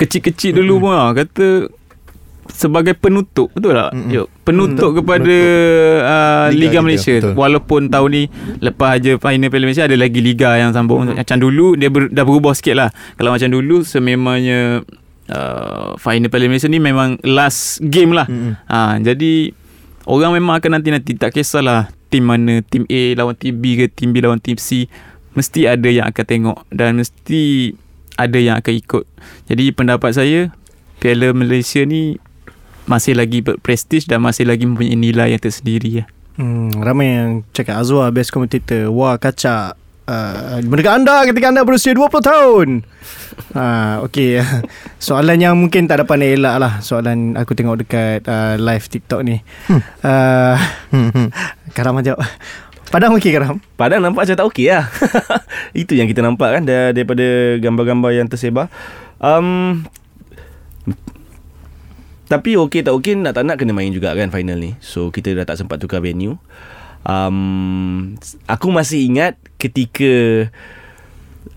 kecil-kecil dulu pun lah, kata sebagai penutup betul tak? Mm-mm. Yuk, penutup Mm, kepada uh, Liga Liga, Malaysia. betul. walaupun tahun ni lepas aja final Piala Malaysia ada lagi liga yang sambung. Mm-hmm. macam dulu dia ber, dah berubah sikit lah. Kalau macam dulu sememangnya uh, final Piala Malaysia ni memang last game lah. Mm-mm. ha, jadi orang memang akan nanti-nanti tak kisahlah tim mana tim A lawan tim B ke tim B lawan tim C. Mesti ada yang akan tengok dan mesti ada yang akan ikut. Jadi pendapat saya Piala Malaysia ni masih lagi berprestige dan masih lagi mempunyai nilai yang tersendiri ya. Hmm, ramai yang cakap Azwa best commentator. Wah kacak. Uh, mendekat anda ketika anda berusia 20 tahun. <laughs> Ha, okay. <laughs> Soalan yang mungkin tak dapat nak elak lah. Soalan aku tengok dekat uh, live TikTok ni. Uh, <laughs> Karam jawab. Padang okey Karam? Padang nampak macam tak okey lah Itu yang kita nampak kan dar- Daripada gambar-gambar yang tersebar um, Tapi okey tak okey Nak tak nak kena main juga kan final ni. So kita dah tak sempat tukar venue. Um, Aku masih ingat ketika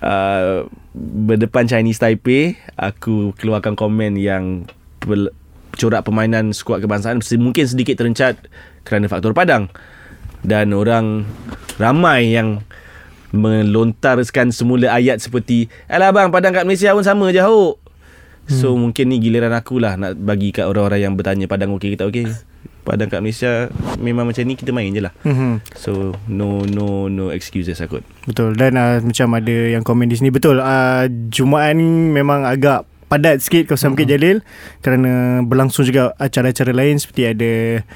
uh, Berdepan Chinese Taipei Aku keluarkan komen yang pel- Corak permainan skuad kebangsaan Mungkin sedikit terencat Kerana faktor padang. Dan orang ramai yang melontarkan semula ayat seperti Alah bang padang kat Malaysia pun sama je hauk So hmm. mungkin ni giliran aku lah Nak bagi kat orang-orang yang bertanya Padang okey ke tak okey Padang kat Malaysia Memang macam ni kita main je lah Mm-hmm. So no no no excuses aku Betul dan uh, macam ada yang komen di sini betul uh, Jumaat ni memang agak padat sikit kawasan Bukit Jalil kerana berlangsung juga acara-acara lain seperti ada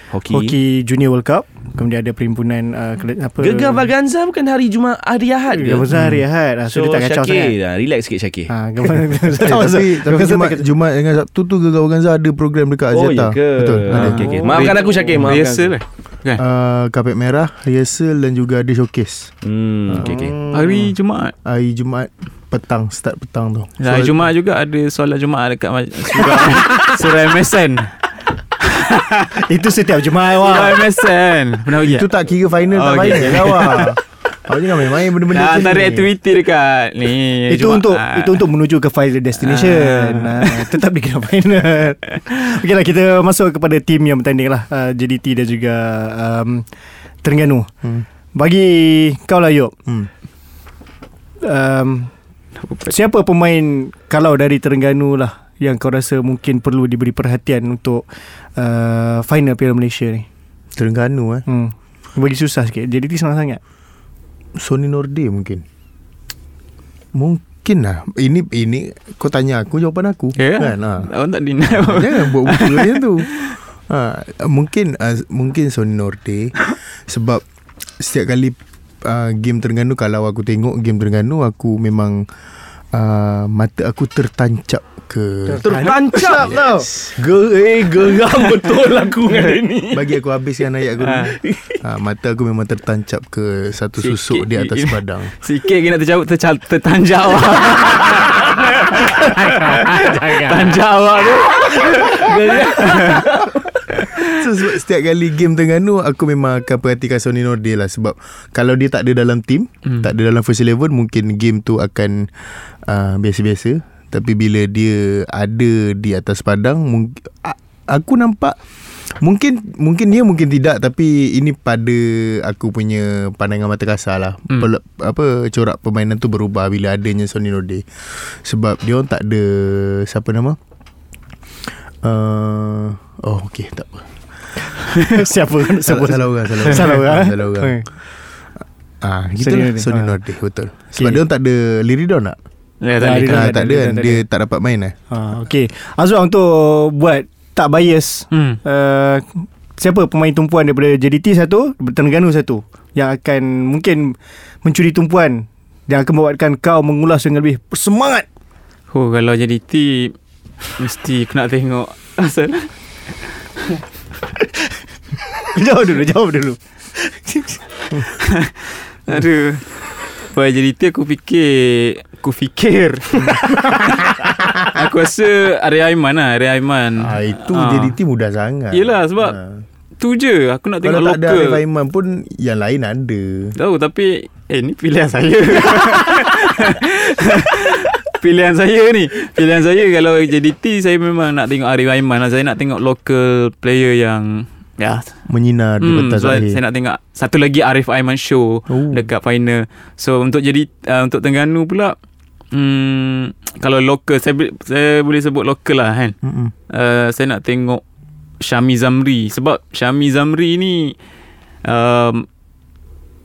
Hoki, Hoki Junior World Cup kemudian ada perhimpunan uh, apa Gegar Vaganza bukan hari Jumaat Hari Ahad ke? Gegar Vaganza hari Ahad ah, so, dia tak kacau Syakir sangat dah, Relax sikit Syakir Ha, Vaganza masuk. <laughs> tapi tapi Vaganza kacau. Jumat dengan Sabtu tu Gegar Organza ada program dekat Oh Aziata. ya ke Betul. Ah, Ada. okay, okay. Maafkan aku Syakir Maafkan aku. eh? Kan? Uh, kapet merah, rehearsal dan juga ada showcase. hmm, okay, okay. Hari Jumaat. Hari Jumaat petang, start petang tu. So, hari Jumaat juga ada solat Jumaat dekat surah, <laughs> MSN. <laughs> Itu setiap Jumaat Surah. MSN. Pernah pergi Itu tak kira final Oh, tak okay. final lah. Awak jangan main-main benda-benda Nah, antara aktiviti dekat ni itu Jumaat. untuk itu untuk menuju ke final destination. Ah. tetap di grand final. Okeylah kita masuk kepada tim yang bertanding lah uh, JDT dan juga um, Terengganu. Hmm. Bagi kau lah Yop. Hmm. Um, siapa pemain kalau dari Terengganu lah yang kau rasa mungkin perlu diberi perhatian untuk uh, final Piala Malaysia ni? Terengganu eh. Hmm. Bagi susah sikit. JDT senang sangat. Sony Norde mungkin. Mungkin lah. Ini ini kau tanya aku jawapan aku. Ya Kan? Ha. Awak tak deny Jangan buat buku macam <laughs> tu. Ha, mungkin uh, mungkin Sony Norde sebab setiap kali uh, game Terengganu kalau aku tengok game Terengganu aku memang uh, mata aku tertancap ke Tertancap tau Ge- Eh geram <laughs> betul aku dengan dia ni bagi aku habiskan ayat aku dulu. ha, mata aku memang tertancap ke satu Sikit susuk di atas gini. padang. <laughs> Sikit kena terjawab tercal, tertanjak awak. <laughs> Tanjak awak tu. So sebab setiap kali game Terengganu Aku memang akan perhatikan Sony Norde lah Sebab Kalau dia tak ada dalam team Hmm. Tak ada dalam first eleven Mungkin game tu akan uh, Biasa-biasa Tapi bila dia Ada di atas padang mung- a- Aku nampak Mungkin Mungkin dia mungkin tidak Tapi ini pada Aku punya Pandangan mata kasar lah Hmm. hmm. Apa Corak permainan tu berubah Bila adanya Sony Norde Sebab dia orang tak ada Siapa nama Uh, oh okay tak apa <laughs> Siapa kan? Salah, salah orang Salah orang Salah orang. eh? Salah orang Okay. Ah, gitu lah. Sony Ah. Norde Betul Sebab Okay. dia orang tak ada Liridon tak? Ya, Ah, tak dia ada. Ah, tak tak ada, dia kan tak Dia tak dapat main eh Ha, okay. Azwan untuk buat tak bias Hmm. uh, siapa pemain tumpuan daripada JDT satu, Terengganu satu yang akan mungkin mencuri tumpuan yang akan membuatkan kau mengulas dengan lebih semangat. Oh, kalau jadi T mesti aku nak tengok <laughs> asal. Jawab dulu, jawab dulu. <laughs> Aduh. Pada jadi T aku fikir aku fikir. <laughs> aku rasa Arya Aiman lah, Arya Aiman. ah, Itu Ah. JDT mudah sangat Yelah, sebab Ah. Tu je Aku nak Kalau tengok tak ada Arif lokal Aiman pun Yang lain ada Tahu tapi Eh ni pilihan saya <laughs> Pilihan saya ni Pilihan saya Kalau JDT Saya memang nak tengok Arif Aiman lah. Saya nak tengok local player yang Ya Menyinar di Hmm, pentas so akhir saya nak tengok satu lagi Arif Aiman show Oh. dekat final. So untuk jadi uh, untuk Terengganu pula hmm, kalau local saya saya boleh sebut local lah kan. Mm-mm. Uh, saya nak tengok Syami Zamri sebab Syami Zamri ni um,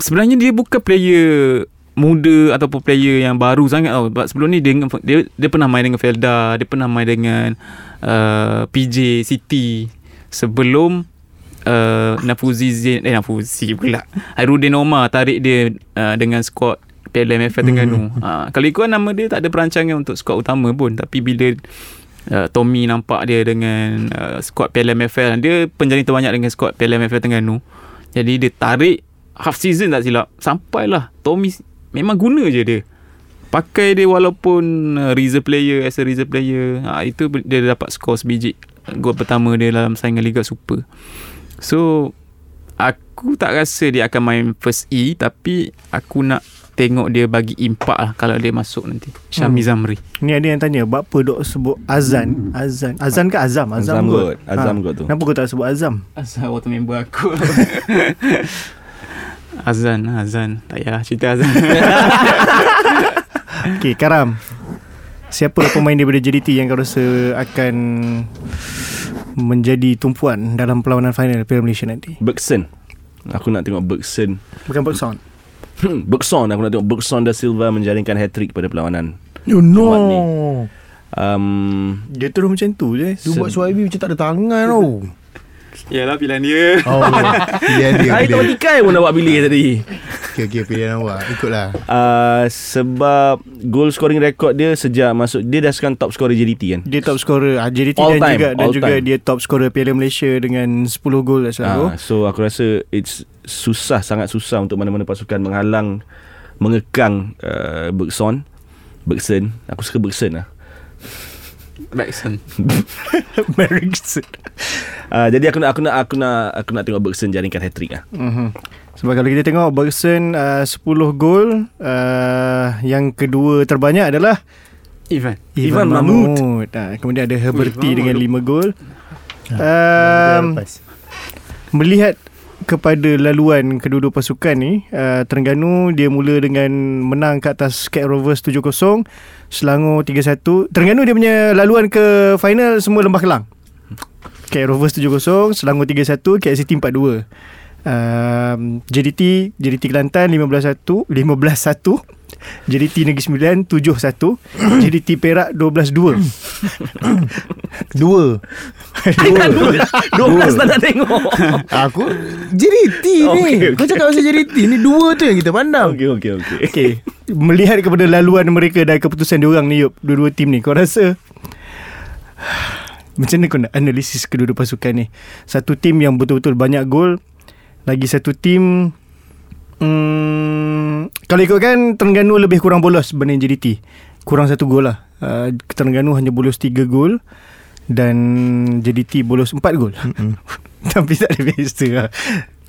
sebenarnya dia bukan player muda ataupun player yang baru sangat tau. Sebab sebelum ni dia, dia dia pernah main dengan Felda, dia pernah main dengan uh, PJ City sebelum uh, Nafuzi Zain eh Nafuzi pula. Hairudin Omar tarik dia uh, dengan skuad PLMFL Terengganu. Hmm. Uh, kalau ikut nama dia tak ada perancangan untuk skuad utama pun tapi bila Uh, Tommy nampak dia dengan uh, skuad PLMFL dia penjalin terbanyak dengan skuad PLMFL Terengganu jadi dia tarik half season tak silap sampailah Tommy memang guna je dia pakai dia walaupun uh, reserve player as a reserve player ha, itu dia dapat skor sebiji gol pertama dia dalam saingan Liga Super so aku tak rasa dia akan main first E tapi aku nak tengok dia bagi impak lah kalau dia masuk nanti. Syami Hmm. Zamri Ni ada yang tanya Apa dok sebut Azan? Azan. Azan ke Azam? Azam, Azam kot. Azam kot tu. Kenapa kau tak sebut Azam? Asal water member aku. <laughs> Azan Azan. Tak payah cerita Azan. <laughs> Okay Karam. Siapa pemain daripada JDT yang kau rasa akan menjadi tumpuan dalam perlawanan final Piala Malaysia nanti? Bergson Aku nak tengok Bergson Bukan Bergson. Hmm, Bergson Aku nak tengok Bergson da Silva Menjaringkan hat-trick pada perlawanan Oh no Jumaat ni. um, Dia terus macam tu je. Dia buat Suhaimi macam tak ada tangan tau <laughs> Yalah pilihan dia Oh Pilihan dia Hari tak bertikai pun awak pilih tadi Okay okay pilihan awak Ikutlah uh, Sebab Goal scoring record dia Sejak masuk Dia dah sekarang top scorer JDT kan Dia top scorer ah, JDT All dan time, juga dan all juga time. dia top scorer Piala Malaysia dengan 10 gol selalu. Ah, so aku rasa it's susah sangat susah untuk mana-mana pasukan menghalang mengekang uh, Bergson. Bergson. Aku suka Bergson lah. Bergson. <laughs> Bergson. Uh, jadi aku nak aku nak aku nak aku nak tengok Bergson jaringkan hat-trick ah. Mm-hmm. Sebab kalau kita tengok Bergson uh, 10 gol, uh, yang kedua terbanyak adalah Ivan. Ivan Ivan Mahmud. Mahmud. Uh, kemudian ada Herberti Ui, dengan Mahmud. 5 gol. Ah, Um, melihat kepada laluan kedua-dua pasukan ni uh, Terengganu dia mula dengan menang ke atas KL Rovers 7-0 Selangor 3-1 Terengganu dia punya laluan ke final semua lembah kelang. KL Rovers 7-0 Selangor 3-1 KL City 4-2 um, JDT JDT Kelantan 15-1 15-1 JDT Negeri Sembilan 7-1 JDT Perak 12-2 Dua. 12 tak <coughs> nak tengok. <laughs> Aku JDT ni. Okey, okey. Kau cakap pasal JDT Ni dua tu yang kita pandang. Okey okey okey. Okay. Melihat kepada laluan mereka Dan keputusan diorang ni Yop Dua-dua tim ni Kau rasa? <sighs> Macam mana kau nak analisis Kedua-dua pasukan ni? Satu tim yang betul-betul banyak gol Lagi satu tim hmm, Kalau ikutkan Terengganu lebih kurang bolos Berbanding JDT Kurang satu gol lah. Uh, Terengganu hanya bolos tiga gol Dan JDT bolos empat gol. <laughs> Tapi tak ada biasa lah.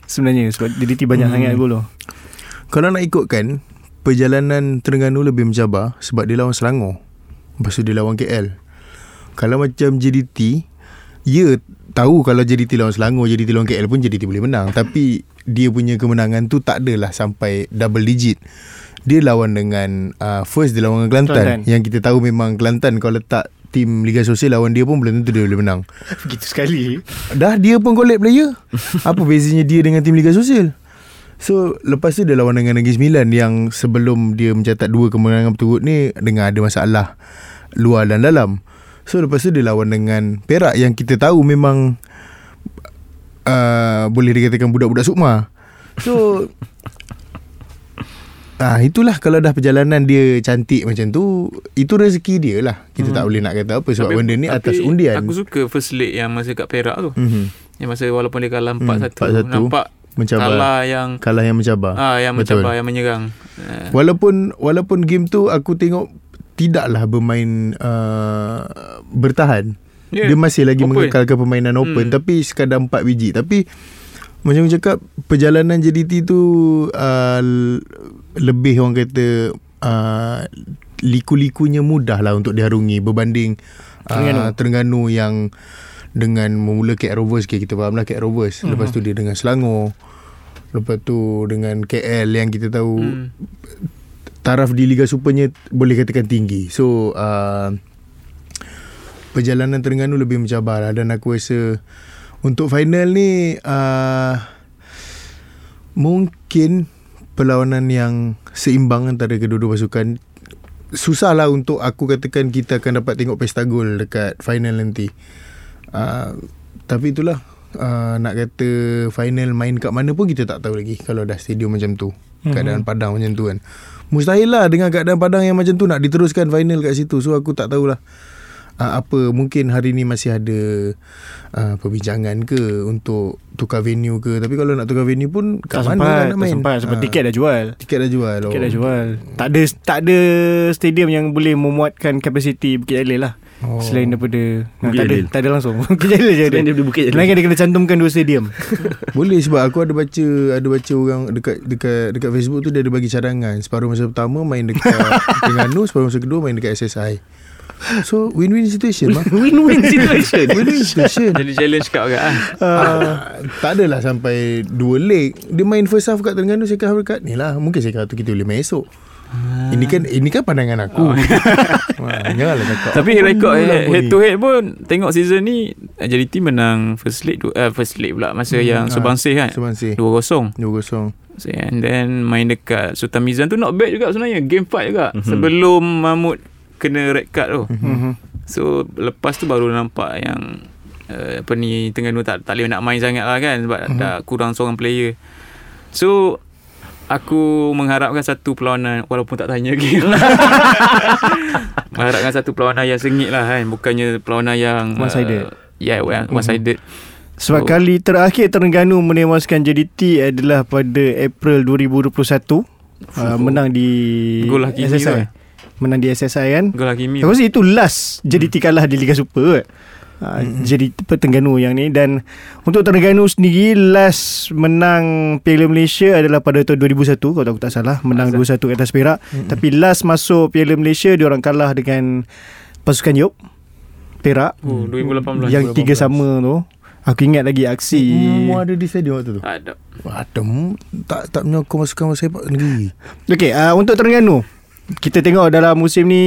Sebenarnya Sebab JDT banyak sangat gol tu. Kalau nak ikutkan Perjalanan Terengganu lebih mencabar Sebab dia lawan Selangor. Lepas tu dia lawan KL Kalau macam JDT Ya tahu kalau JDT lawan Selangor JDT lawan KL pun JDT boleh menang. Tapi Dia punya kemenangan tu Tak adalah sampai Double digit. Dia lawan dengan uh, First dia lawan dengan Kelantan, Kelantan. Yang kita tahu memang Kelantan Kalau letak Tim Liga Sosial lawan dia pun Belum tentu dia boleh menang. <laughs> Begitu sekali. Dah dia pun collect player. Apa bezanya dia dengan tim Liga Sosial? So lepas tu dia lawan dengan Negeri Sembilan Yang sebelum dia mencatat dua kemenangan berturut ni Dengan ada masalah luar dan dalam So lepas tu dia lawan dengan Perak Yang kita tahu memang uh, Boleh dikatakan budak-budak sukma So <laughs> Ah itulah kalau dah perjalanan dia cantik macam tu itu rezeki dia lah. Kita hmm. tak boleh nak kata apa sebab Tapi- benda ni atas undian. Aku suka first leg yang masa kat Perak tu. Mhm. Yang masa walaupun dia kalah 4-1. Hmm, 4-1. Nampak Mencabar. kalah yang Kalah yang mencabar. ah yang Betul. mencabar yang menyerang. Uh, Walaupun walaupun game tu aku tengok tidaklah bermain uh, bertahan. Yeah. Dia masih lagi Open. mengekalkan permainan open Hmm. tapi sekadar 4 biji. Tapi macam aku cakap perjalanan JDT tu uh, lebih orang kata uh, liku-likunya mudah lah untuk diharungi berbanding Terengganu. uh, Terengganu yang dengan memula KL Rovers okay, kita faham lah KL Rovers Mhm. lepas tu dia dengan Selangor lepas tu dengan KL yang kita tahu hmm. Taraf di Liga Supernya boleh katakan tinggi. So uh, perjalanan Terengganu lebih mencabar lah dan aku rasa untuk final ni uh, mungkin perlawanan yang seimbang antara kedua-dua pasukan susahlah untuk aku katakan kita akan dapat tengok pesta gol dekat final nanti. Uh, tapi itulah uh, nak kata final main kat mana pun kita tak tahu lagi kalau dah stadium macam tu. Keadaan padang macam tu kan. Mustahil lah dengan keadaan padang yang macam tu nak diteruskan final kat situ. So aku tak tahulah uh, apa mungkin hari ni masih ada uh, perbincangan ke untuk tukar venue ke. Tapi kalau nak tukar venue pun kat Tak mana sempat nak Tak main? sempat Sebab Ah, tiket dah jual Tiket dah jual. Tiket dah jual Tak ada Tak ada stadium yang boleh memuatkan Kapasiti Bukit Jalil lah Oh. Selain daripada ha, Bukit tak, ada, tak ada langsung <laughs> Bukit Jalil je ada Selain daripada Bukit Jalil. Dia kena cantumkan dua stadium <laughs> Boleh sebab aku ada baca ada baca orang dekat dekat dekat Facebook tu dia ada bagi cadangan. Separuh masa pertama main dekat <laughs> Terengganu, separuh masa kedua main dekat SSI. So win-win situation mah. Win-win situation. Win-win situation. Jadi challenge kat agak ah. Uh, tak adalah sampai dua leg. Dia main first half kat Terengganu, second half dekat ni lah. Mungkin second half tu kita boleh main esok. Ini kan ini kan pandangan aku. <laughs> Wah, janganlah cakap. Tapi apa rekod head, head ni. to head pun tengok season ni eh, JDT menang first leg tu uh, first leg pula masa yang Subansih kan. Subansih. 2-0. 2-0. So, and then main dekat Sultan Mizan tu not bad juga sebenarnya game fight juga sebelum Mahmud kena red card tu. Mhm. So lepas tu baru nampak yang uh, apa ni Terengganu tak tak boleh nak main sangat lah kan sebab uh-huh. dah kurang seorang player. So aku mengharapkan satu perlawanan walaupun tak tanya lagi. <laughs> mengharapkan satu perlawanan yang sengit lah kan bukannya perlawanan yang One-sided. Uh, yeah, one, one-sided. Sebab Oh. kali terakhir Terengganu menewaskan JDT adalah pada April 2021 uh, Menang di Gol Hakimi SSI kan? menang di SSI kan. Gol Hakimi. Aku rasa itu last JDT kalah di Liga Super kot. Uh, Hmm. Jadi Terengganu yang ni. Dan untuk Terengganu sendiri last menang Piala Malaysia adalah pada tahun 2001 kalau aku tak salah. Menang 2-1 ke atas Perak. Hmm. tapi last masuk Piala Malaysia dia orang kalah dengan pasukan Yop Perak. Oh, 2018. yang tiga sama tu. Aku ingat lagi aksi. Mu ada di stadium waktu tu? Ada. Ada mu Tak tak menyokong pasukan sepak negeri. Okey, uh, untuk Terengganu kita tengok dalam musim ni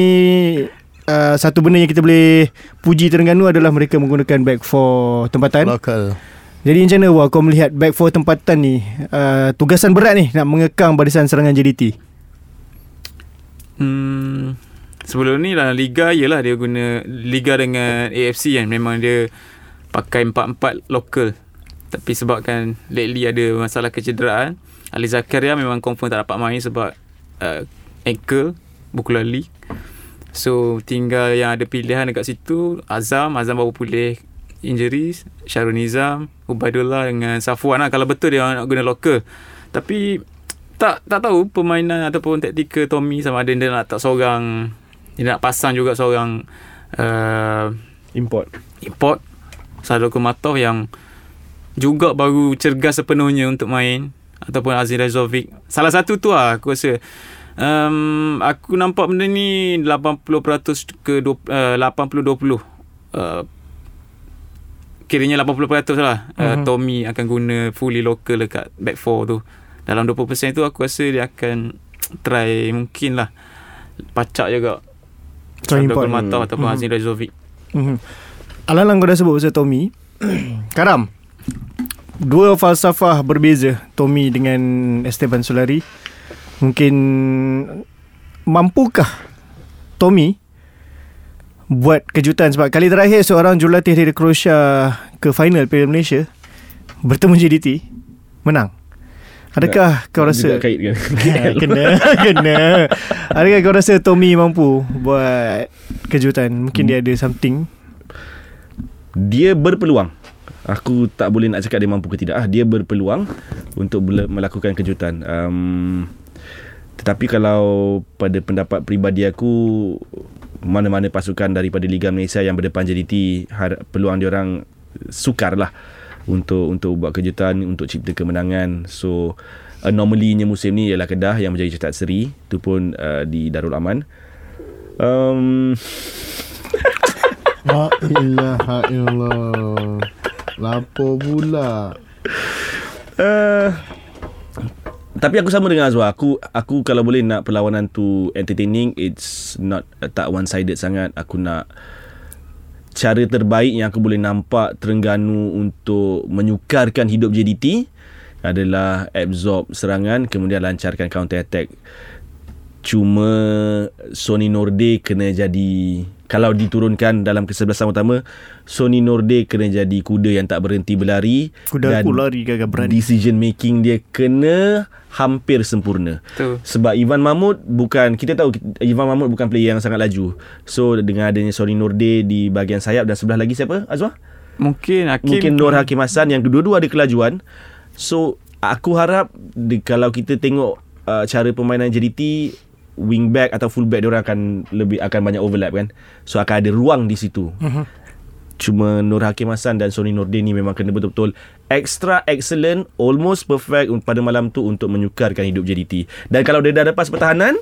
uh, satu benda yang kita boleh puji Terengganu adalah mereka menggunakan back four tempatan. Lokal. Jadi macam mana Wah kau melihat back four tempatan ni uh, tugasan berat ni nak mengekang barisan serangan JDT. Hmm, sebelum ni lah Liga Yelah dia guna Liga dengan AFC kan. Memang dia Pakai 4-4 lokal. Tapi sebabkan Lately ada masalah kecederaan Ali Zakaria memang confirm tak dapat main Sebab uh, Ankle Buku lali So tinggal yang ada pilihan dekat situ Azam Azam baru pulih Injuries Syarul Nizam Ubaidullah dengan Safwan lah. Kalau betul dia nak guna lokal Tapi tak tak tahu permainan ataupun taktikal Tommy sama ada. Dia nak tak seorang dia nak pasang juga seorang uh, Import. import. Sadoko Matov yang juga baru cergas sepenuhnya untuk main. Ataupun Azir Razovic. Salah satu tu lah aku rasa um, aku nampak benda ni 80% ke 20, uh, 80-20 uh, kiranya 80% lah uh, Mhm. Tommy akan guna fully local dekat back four tu dalam 20% tu aku rasa dia akan <tsk> try mungkin lah pacak juga Try import. Sadoko Matov ataupun Mhm. Azir Razovic Mm-hmm. Alang-alang kau dah sebut pasal Tommy. <clears throat> Karam. Dua falsafah berbeza Tommy dengan Esteban Solari. Mungkin mampukah Tommy buat kejutan sebab kali terakhir seorang jurulatih dari Croatia ke final Piala Malaysia bertemu JDT menang. Adakah kau rasa Juga kaitkan. <laughs> kena <laughs> kena adakah kau rasa Tommy mampu buat kejutan mungkin dia ada something Dia berpeluang. Aku tak boleh nak cakap dia mampu ke tidak. Ah, dia berpeluang untuk melakukan kejutan. Um, tetapi kalau pada pendapat peribadi aku mana-mana pasukan daripada Liga Malaysia yang berdepan JDT har- peluang dia orang sukar lah untuk untuk buat kejutan untuk cipta kemenangan. So anomalinya musim ni ialah Kedah yang menjadi cetak seri tu pun uh, di Darul Aman. Um, <laughs> La ilaha illallah Lapo pula Uh, tapi aku sama dengan Azwar. Aku aku kalau boleh nak perlawanan tu entertaining, it's not uh, tak one sided sangat. Aku nak cara terbaik yang aku boleh nampak Terengganu untuk menyukarkan hidup JDT adalah absorb serangan kemudian lancarkan counter attack. Cuma Sony Norde kena jadi kalau diturunkan dalam kesebelasan utama Sony Norde kena jadi kuda yang tak berhenti berlari kuda aku lari gagah berani decision making dia kena hampir sempurna. tu Sebab Ivan Mahmud bukan kita tahu Ivan Mahmud bukan player yang sangat laju. So dengan adanya Sony Norde di bahagian sayap dan sebelah lagi siapa? Azwar? mungkin Hakim Mungkin Nur Hakim Hassan yang kedua-dua ada kelajuan. So aku harap di, kalau kita tengok uh, cara permainan JDT wing back atau full back diorang akan lebih akan banyak overlap kan. So akan ada ruang di situ. Mhm. Cuma Nur Hakim Hassan dan Sony Nordin ni memang kena betul-betul extra excellent, almost perfect pada malam tu untuk menyukarkan hidup JDT. Dan kalau dia dah lepas pertahanan,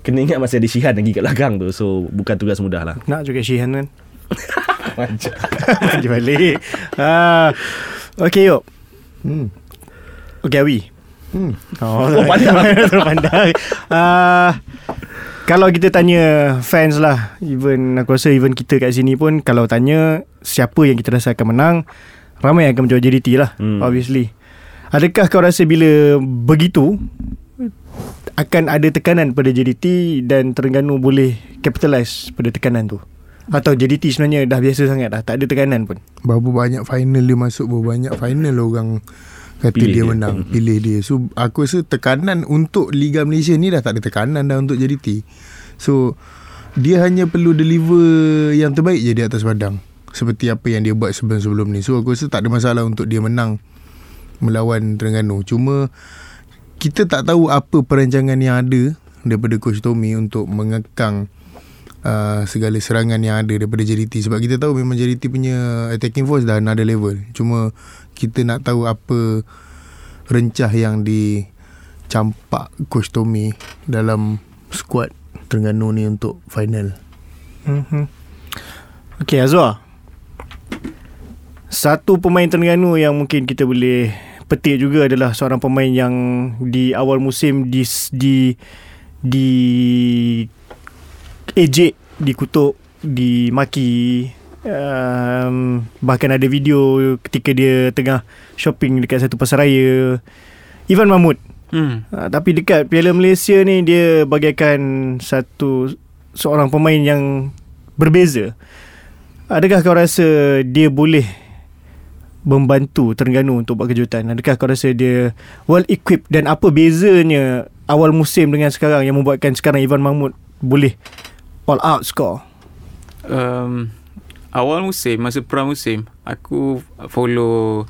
kena ingat masih ada Shihan lagi kat belakang tu. So bukan tugas mudah lah. nak juga Shihan kan <laughs> Manja <laughs> balik ah, Okay yuk Hmm Okay Awi Hmm Oh, Oh, pandang. Terus pandang. Ah, kalau kita tanya fans lah, even aku rasa even kita kat sini pun kalau tanya siapa yang kita rasa akan menang, ramai yang akan menjawab JDT lah, Hmm. hmm. obviously. Adakah kau rasa bila begitu akan ada tekanan pada JDT dan Terengganu boleh capitalize pada tekanan tu? Atau JDT sebenarnya dah biasa sangat dah, tak ada tekanan pun. Berapa banyak final dia masuk Berapa banyak final orang Kata Pilih dia, dia. menang Pilih dia. So aku rasa tekanan Untuk Liga Malaysia ni Dah tak ada tekanan dah Untuk JDT So Dia hanya perlu deliver Yang terbaik je Di atas padang. Seperti apa yang dia buat Sebelum-sebelum ni. So aku rasa tak ada masalah Untuk dia menang Melawan Terengganu. Cuma Kita tak tahu Apa perancangan yang ada daripada coach Tommy untuk mengekang uh, segala serangan yang ada daripada JDT sebab kita tahu memang JDT punya attacking force dah another level. Cuma kita nak tahu apa rencah yang dicampak coach Tommy dalam squad Terengganu ni untuk final. Mm-hmm. Okay Azwar. Satu pemain Terengganu yang mungkin kita boleh petik juga adalah seorang pemain yang di awal musim di di di ejek, dikutuk, dimaki um, bahkan ada video ketika dia tengah shopping dekat satu pasaraya Ivan Mahmud Hmm. Ha, tapi dekat Piala Malaysia ni dia bagaikan satu seorang pemain yang berbeza. Adakah kau rasa dia boleh membantu Terengganu untuk buat kejutan? Adakah kau rasa dia well equipped dan apa bezanya awal musim dengan sekarang yang membuatkan sekarang Ivan Mahmud boleh all out score? um, awal musim masa pra musim aku follow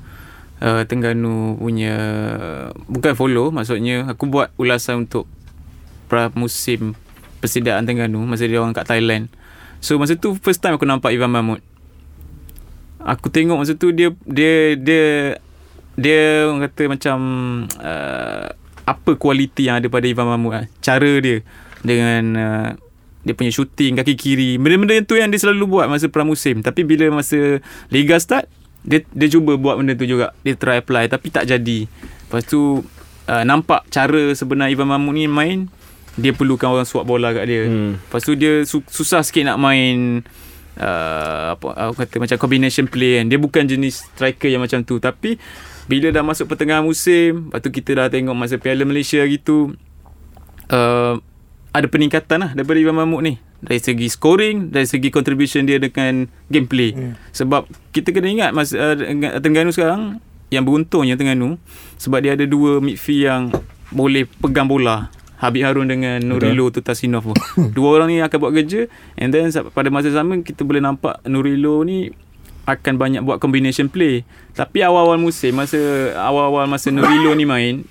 uh, Tengganu punya bukan follow maksudnya aku buat ulasan untuk pra musim persediaan Tengganu masa dia orang kat Thailand. So masa tu first time aku nampak Ivan Mahmud. Aku tengok masa tu dia dia dia dia orang kata macam uh, apa kualiti yang ada pada Ivan Mahmud lah. Cara dia dengan uh, dia punya shooting kaki kiri. Benda-benda yang tu yang dia selalu buat masa pramusim. Tapi bila masa liga start dia dia cuba buat benda tu juga. Dia try apply tapi tak jadi. Lepas tu uh, nampak cara sebenar Ivan Mahmud ni main dia perlukan orang suap bola kat dia. Hmm. Lepas tu dia su- susah sikit nak main uh, apa aku kata macam combination play kan. Dia bukan jenis striker yang macam tu tapi bila dah masuk pertengahan musim, lepas tu kita dah tengok masa Piala Malaysia gitu uh, ada peningkatan lah daripada Ivan Mahmud ni dari segi scoring dari segi contribution dia dengan gameplay hmm. sebab kita kena ingat masa uh, Terengganu sekarang yang beruntungnya Terengganu sebab dia ada dua midfield yang boleh pegang bola Habib Harun dengan Nurilo tu. <laughs> Dua orang ni akan buat kerja and then pada masa sama kita boleh nampak Nurilo ni akan banyak buat combination play. Tapi awal-awal musim masa awal-awal masa Nurilo ni main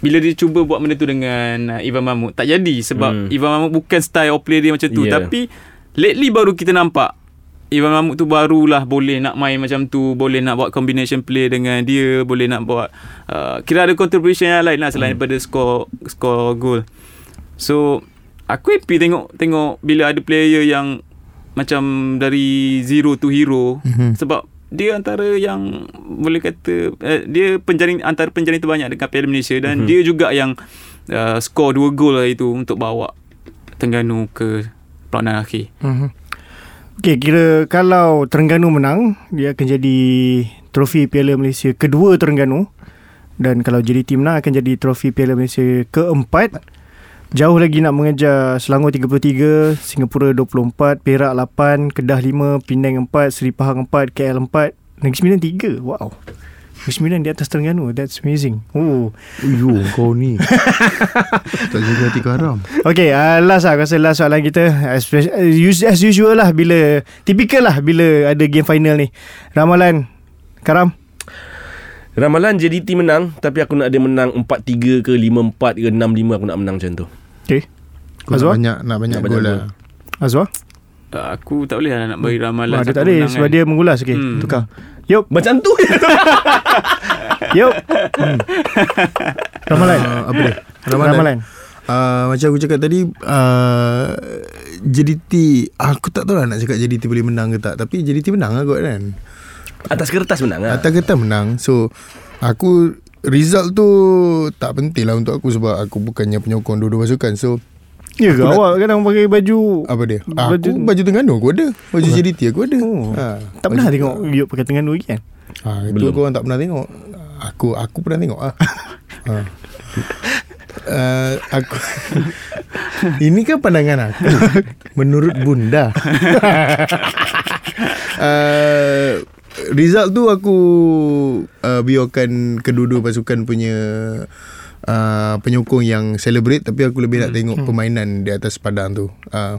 bila dia cuba buat benda tu dengan uh, Ivan Mahmud tak jadi sebab Hmm. Ivan Mahmud bukan style of play dia macam tu Yeah. tapi lately baru kita nampak Ivan Mahmud tu barulah boleh nak main macam tu boleh nak buat combination play dengan dia boleh nak buat uh, kira ada contribution yang lain lah selain hmm. daripada score score goal so aku happy tengok tengok bila ada player yang macam dari zero to hero Mhm. sebab dia antara yang boleh kata uh, dia penjaring antara penjaring terbanyak dekat Piala Malaysia dan Mhm. dia juga yang uh, score dua gol lah itu untuk bawa Terengganu ke perlawanan akhir. Mm-hmm. Okay, kira kalau Terengganu menang, dia akan jadi trofi Piala Malaysia kedua Terengganu. Dan kalau JDT menang akan jadi trofi Piala Malaysia keempat. Jauh lagi nak mengejar Selangor 33, Singapura 24, Perak 8, Kedah 5, Penang 4, Seri Pahang 4, KL 4, Negeri Sembilan 3. Wow. Negeri Sembilan di atas Terengganu. That's amazing. Oh. Yo kau ni <laughs> Tak jaga hati karam Okay, uh, last lah. Aku rasa last soalan kita. As, as, as usual lah bila... Typical lah bila ada game final ni. Ramalan. Karam. Ramalan JDT menang Tapi aku nak dia menang 4-3 ke 5-4 ke 6-5 Aku nak menang macam tu Okay. Nak Azwar? banyak Nak banyak Nak gol banyak lah Uh, Azwar? aku tak boleh lah nak bagi ramalan. Ah, dia tak boleh menang sebab kan. dia mengulas. Okay, Hmm. tukar. Yup, Macam tu je <laughs> yup. Hmm. <laughs> Ramalan. uh, Apa dia Ramalan. Ramalan. Uh, macam aku cakap tadi uh, JDT Aku tak tahu lah nak cakap JDT boleh menang ke tak Tapi JDT menang lah kot kan Atas kertas menang lah Atas kertas menang. So Aku Result tu Tak penting lah untuk aku Sebab aku bukannya penyokong dua-dua pasukan. So Ya ke? nak- awak kadang pakai baju Apa dia? Baju- baju, Aku baju Terengganu aku ada. Baju JDT aku ada. Oh. ha, Tak pernah baju- tengok Yup pakai Terengganu lagi kan? Ha, Itu Belum. korang tak pernah tengok. Aku Aku pernah tengok lah ha. <laughs> Uh, aku <laughs> Ini kan pandangan aku. <laughs> Menurut bunda. Uh, Result tu aku uh, Biarkan kedua-dua pasukan punya uh, Penyokong yang celebrate Tapi aku lebih nak tengok permainan di atas padang tu uh,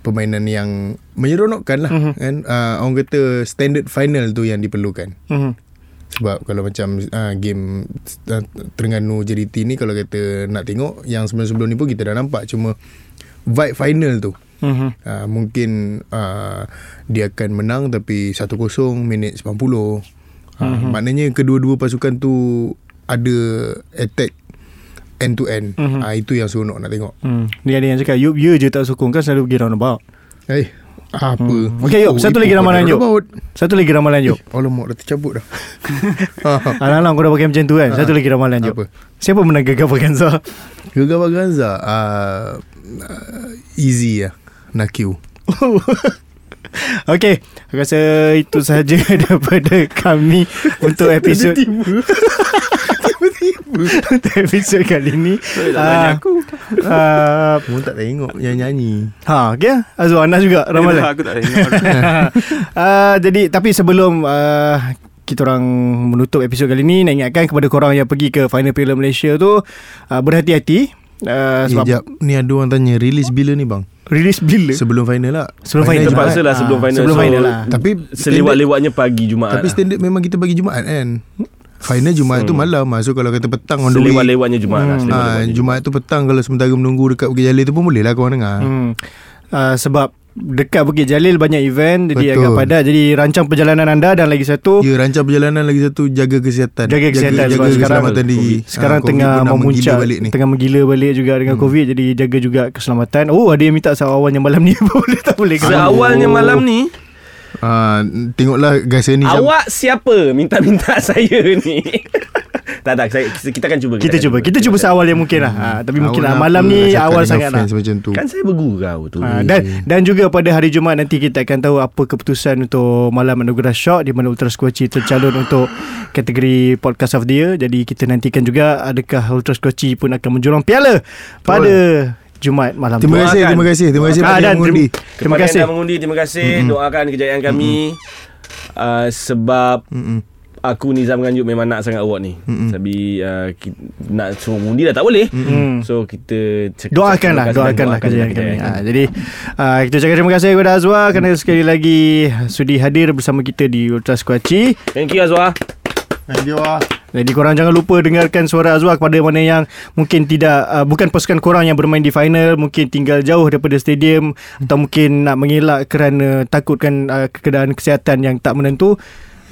Permainan yang menyeronokkan lah Mhm. kan? uh, Orang kata standard final tu yang diperlukan Mhm. Sebab kalau macam uh, game uh, Terengganu JDT ni kalau kata nak tengok yang sebelum-sebelum ni pun kita dah nampak cuma vibe final tu. Mhm. Uh, mungkin uh, dia akan menang tapi 1-0 minit 90. Uh, mm-hmm. Maknanya kedua-dua pasukan tu ada attack end to end. Mm-hmm. Uh, itu yang seronok nak tengok. Hmm. Ni ada yang cakap Yup ya je tak sokong kan selalu pergi roundabout. Eh, apa? Hmm. Okey, Yop, satu lagi itu ramalan, roundabout. Satu lagi ramalan Yop. Alamak dah tercabut dah. <laughs> Alang-alang kau dah pakai macam tu kan. Satu lagi ramalan. Apa? Siapa menang Gagal Vaganza? Gegar Baganza uh, uh, Easy lah Nakil <laughs> Okey, aku rasa itu sahaja <laughs> daripada kami untuk episod <laughs> untuk episod kali ni. Ah, ah, Kamu tak tengok yang nyanyi. ha, okey. Azwar Anas juga ramalan. Aku tak tengok. Uh, jadi tapi sebelum uh, kita orang menutup episod kali ni nak ingatkan kepada korang yang pergi ke final Piala Malaysia tu uh, berhati-hati. Uh, Eh sebab jap Ni ada orang tanya Release bila ni bang release bila? Sebelum final lah. Sebelum final. Jumaat. Terpaksa lah sebelum Ah, final. sebelum So, final lah. Tapi Selewat-lewatnya pagi Jumaat Tapi standard memang kita bagi Jumaat kan? Final Jumaat tu malam lah. So kalau kata petang on the way Selewat-lewatnya Jumaat lah Ah, selewat-lewatnya Jumaat tu petang. Kalau sementara menunggu Dekat Bukit Jalil tu pun boleh lah korang dengar. Hmm. uh, sebab dekat Bukit Jalil banyak event jadi Betul. agak padat. Jadi rancang perjalanan anda dan lagi satu. Ya rancang perjalanan lagi satu Jaga kesihatan. Jaga kesihatan Jaga, jaga sekarang keselamatan diri. Sekarang Ah, COVID tengah pun dah memuncak balik ni. tengah menggila balik juga dengan hmm. covid. Jadi jaga juga keselamatan. Oh ada yang minta seawalnya malam ni. <laughs> Boleh tak boleh Seawalnya malam ni? Ah, Tengoklah guys ni Awak siapa? Minta-minta <laughs> saya ni Tak tak saya, Kita akan cuba kita akan cuba kita cuba seawal yang mungkin lah ha, tapi mungkin lah, Awak malam ni awal sangat lah macam tu Kan saya bergurau tu Ha, dan dan juga pada hari Jumaat nanti kita akan tahu apa keputusan untuk malam anugerah shock di mana Ultra Squatchy tercalon untuk kategori podcast of the year. Jadi kita nantikan juga adakah Ultra Squatchy pun akan menjulung piala pada Jumaat malam Terima tu. kasih. Terima kasih Terima kasih Ah, pada dan yang mengundi terima, terima Kepada kasih. yang dah mengundi Terima kasih mm-hmm. Doakan kejayaan kami uh, Sebab Mm-mm. Aku Nizam Ganjuk memang nak sangat award ni mm-hmm. Tapi uh, ki- Nak suruh mengundi dah tak boleh Mm. So kita cakap, Doakanlah Doakanlah kejayaan kami kejayaan ha, Jadi uh, Kita ucapkan terima kasih kepada Azwa Kerana sekali lagi Sudi hadir bersama kita di Ultra Squatchy Thank you Azwar Thank you ah. Jadi korang jangan lupa dengarkan suara Azwar kepada mana yang mungkin tidak uh, bukan pasukan korang yang bermain di final, mungkin tinggal jauh daripada stadium atau mungkin nak mengelak kerana takutkan uh, keadaan kesihatan yang tak menentu.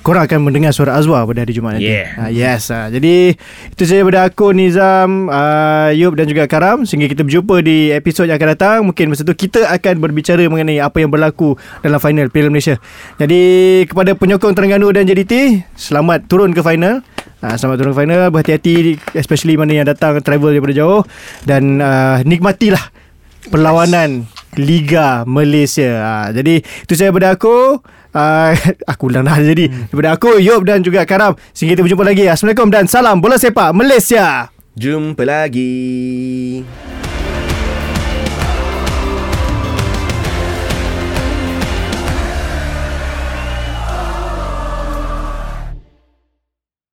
Korang akan mendengar suara Azwar pada hari Jumaat nanti. Yeah. Uh, yes. Uh, jadi itu saja daripada aku Nizam, uh, Yub dan juga Karam sehingga kita berjumpa di episod yang akan datang. Mungkin masa tu kita akan berbicara mengenai apa yang berlaku dalam final Piala Malaysia. Jadi kepada penyokong Terengganu dan JDT, selamat turun ke final. Uh, selamat turun ke final Berhati-hati Especially mana yang datang Travel daripada jauh Dan uh, nikmatilah Perlawanan Liga Malaysia uh, Jadi Itu saya daripada aku uh, <laughs> Aku ulang dah jadi. Daripada aku Yop dan juga Karam. Sehingga kita berjumpa lagi. Assalamualaikum dan salam Bola sepak Malaysia. Jumpa lagi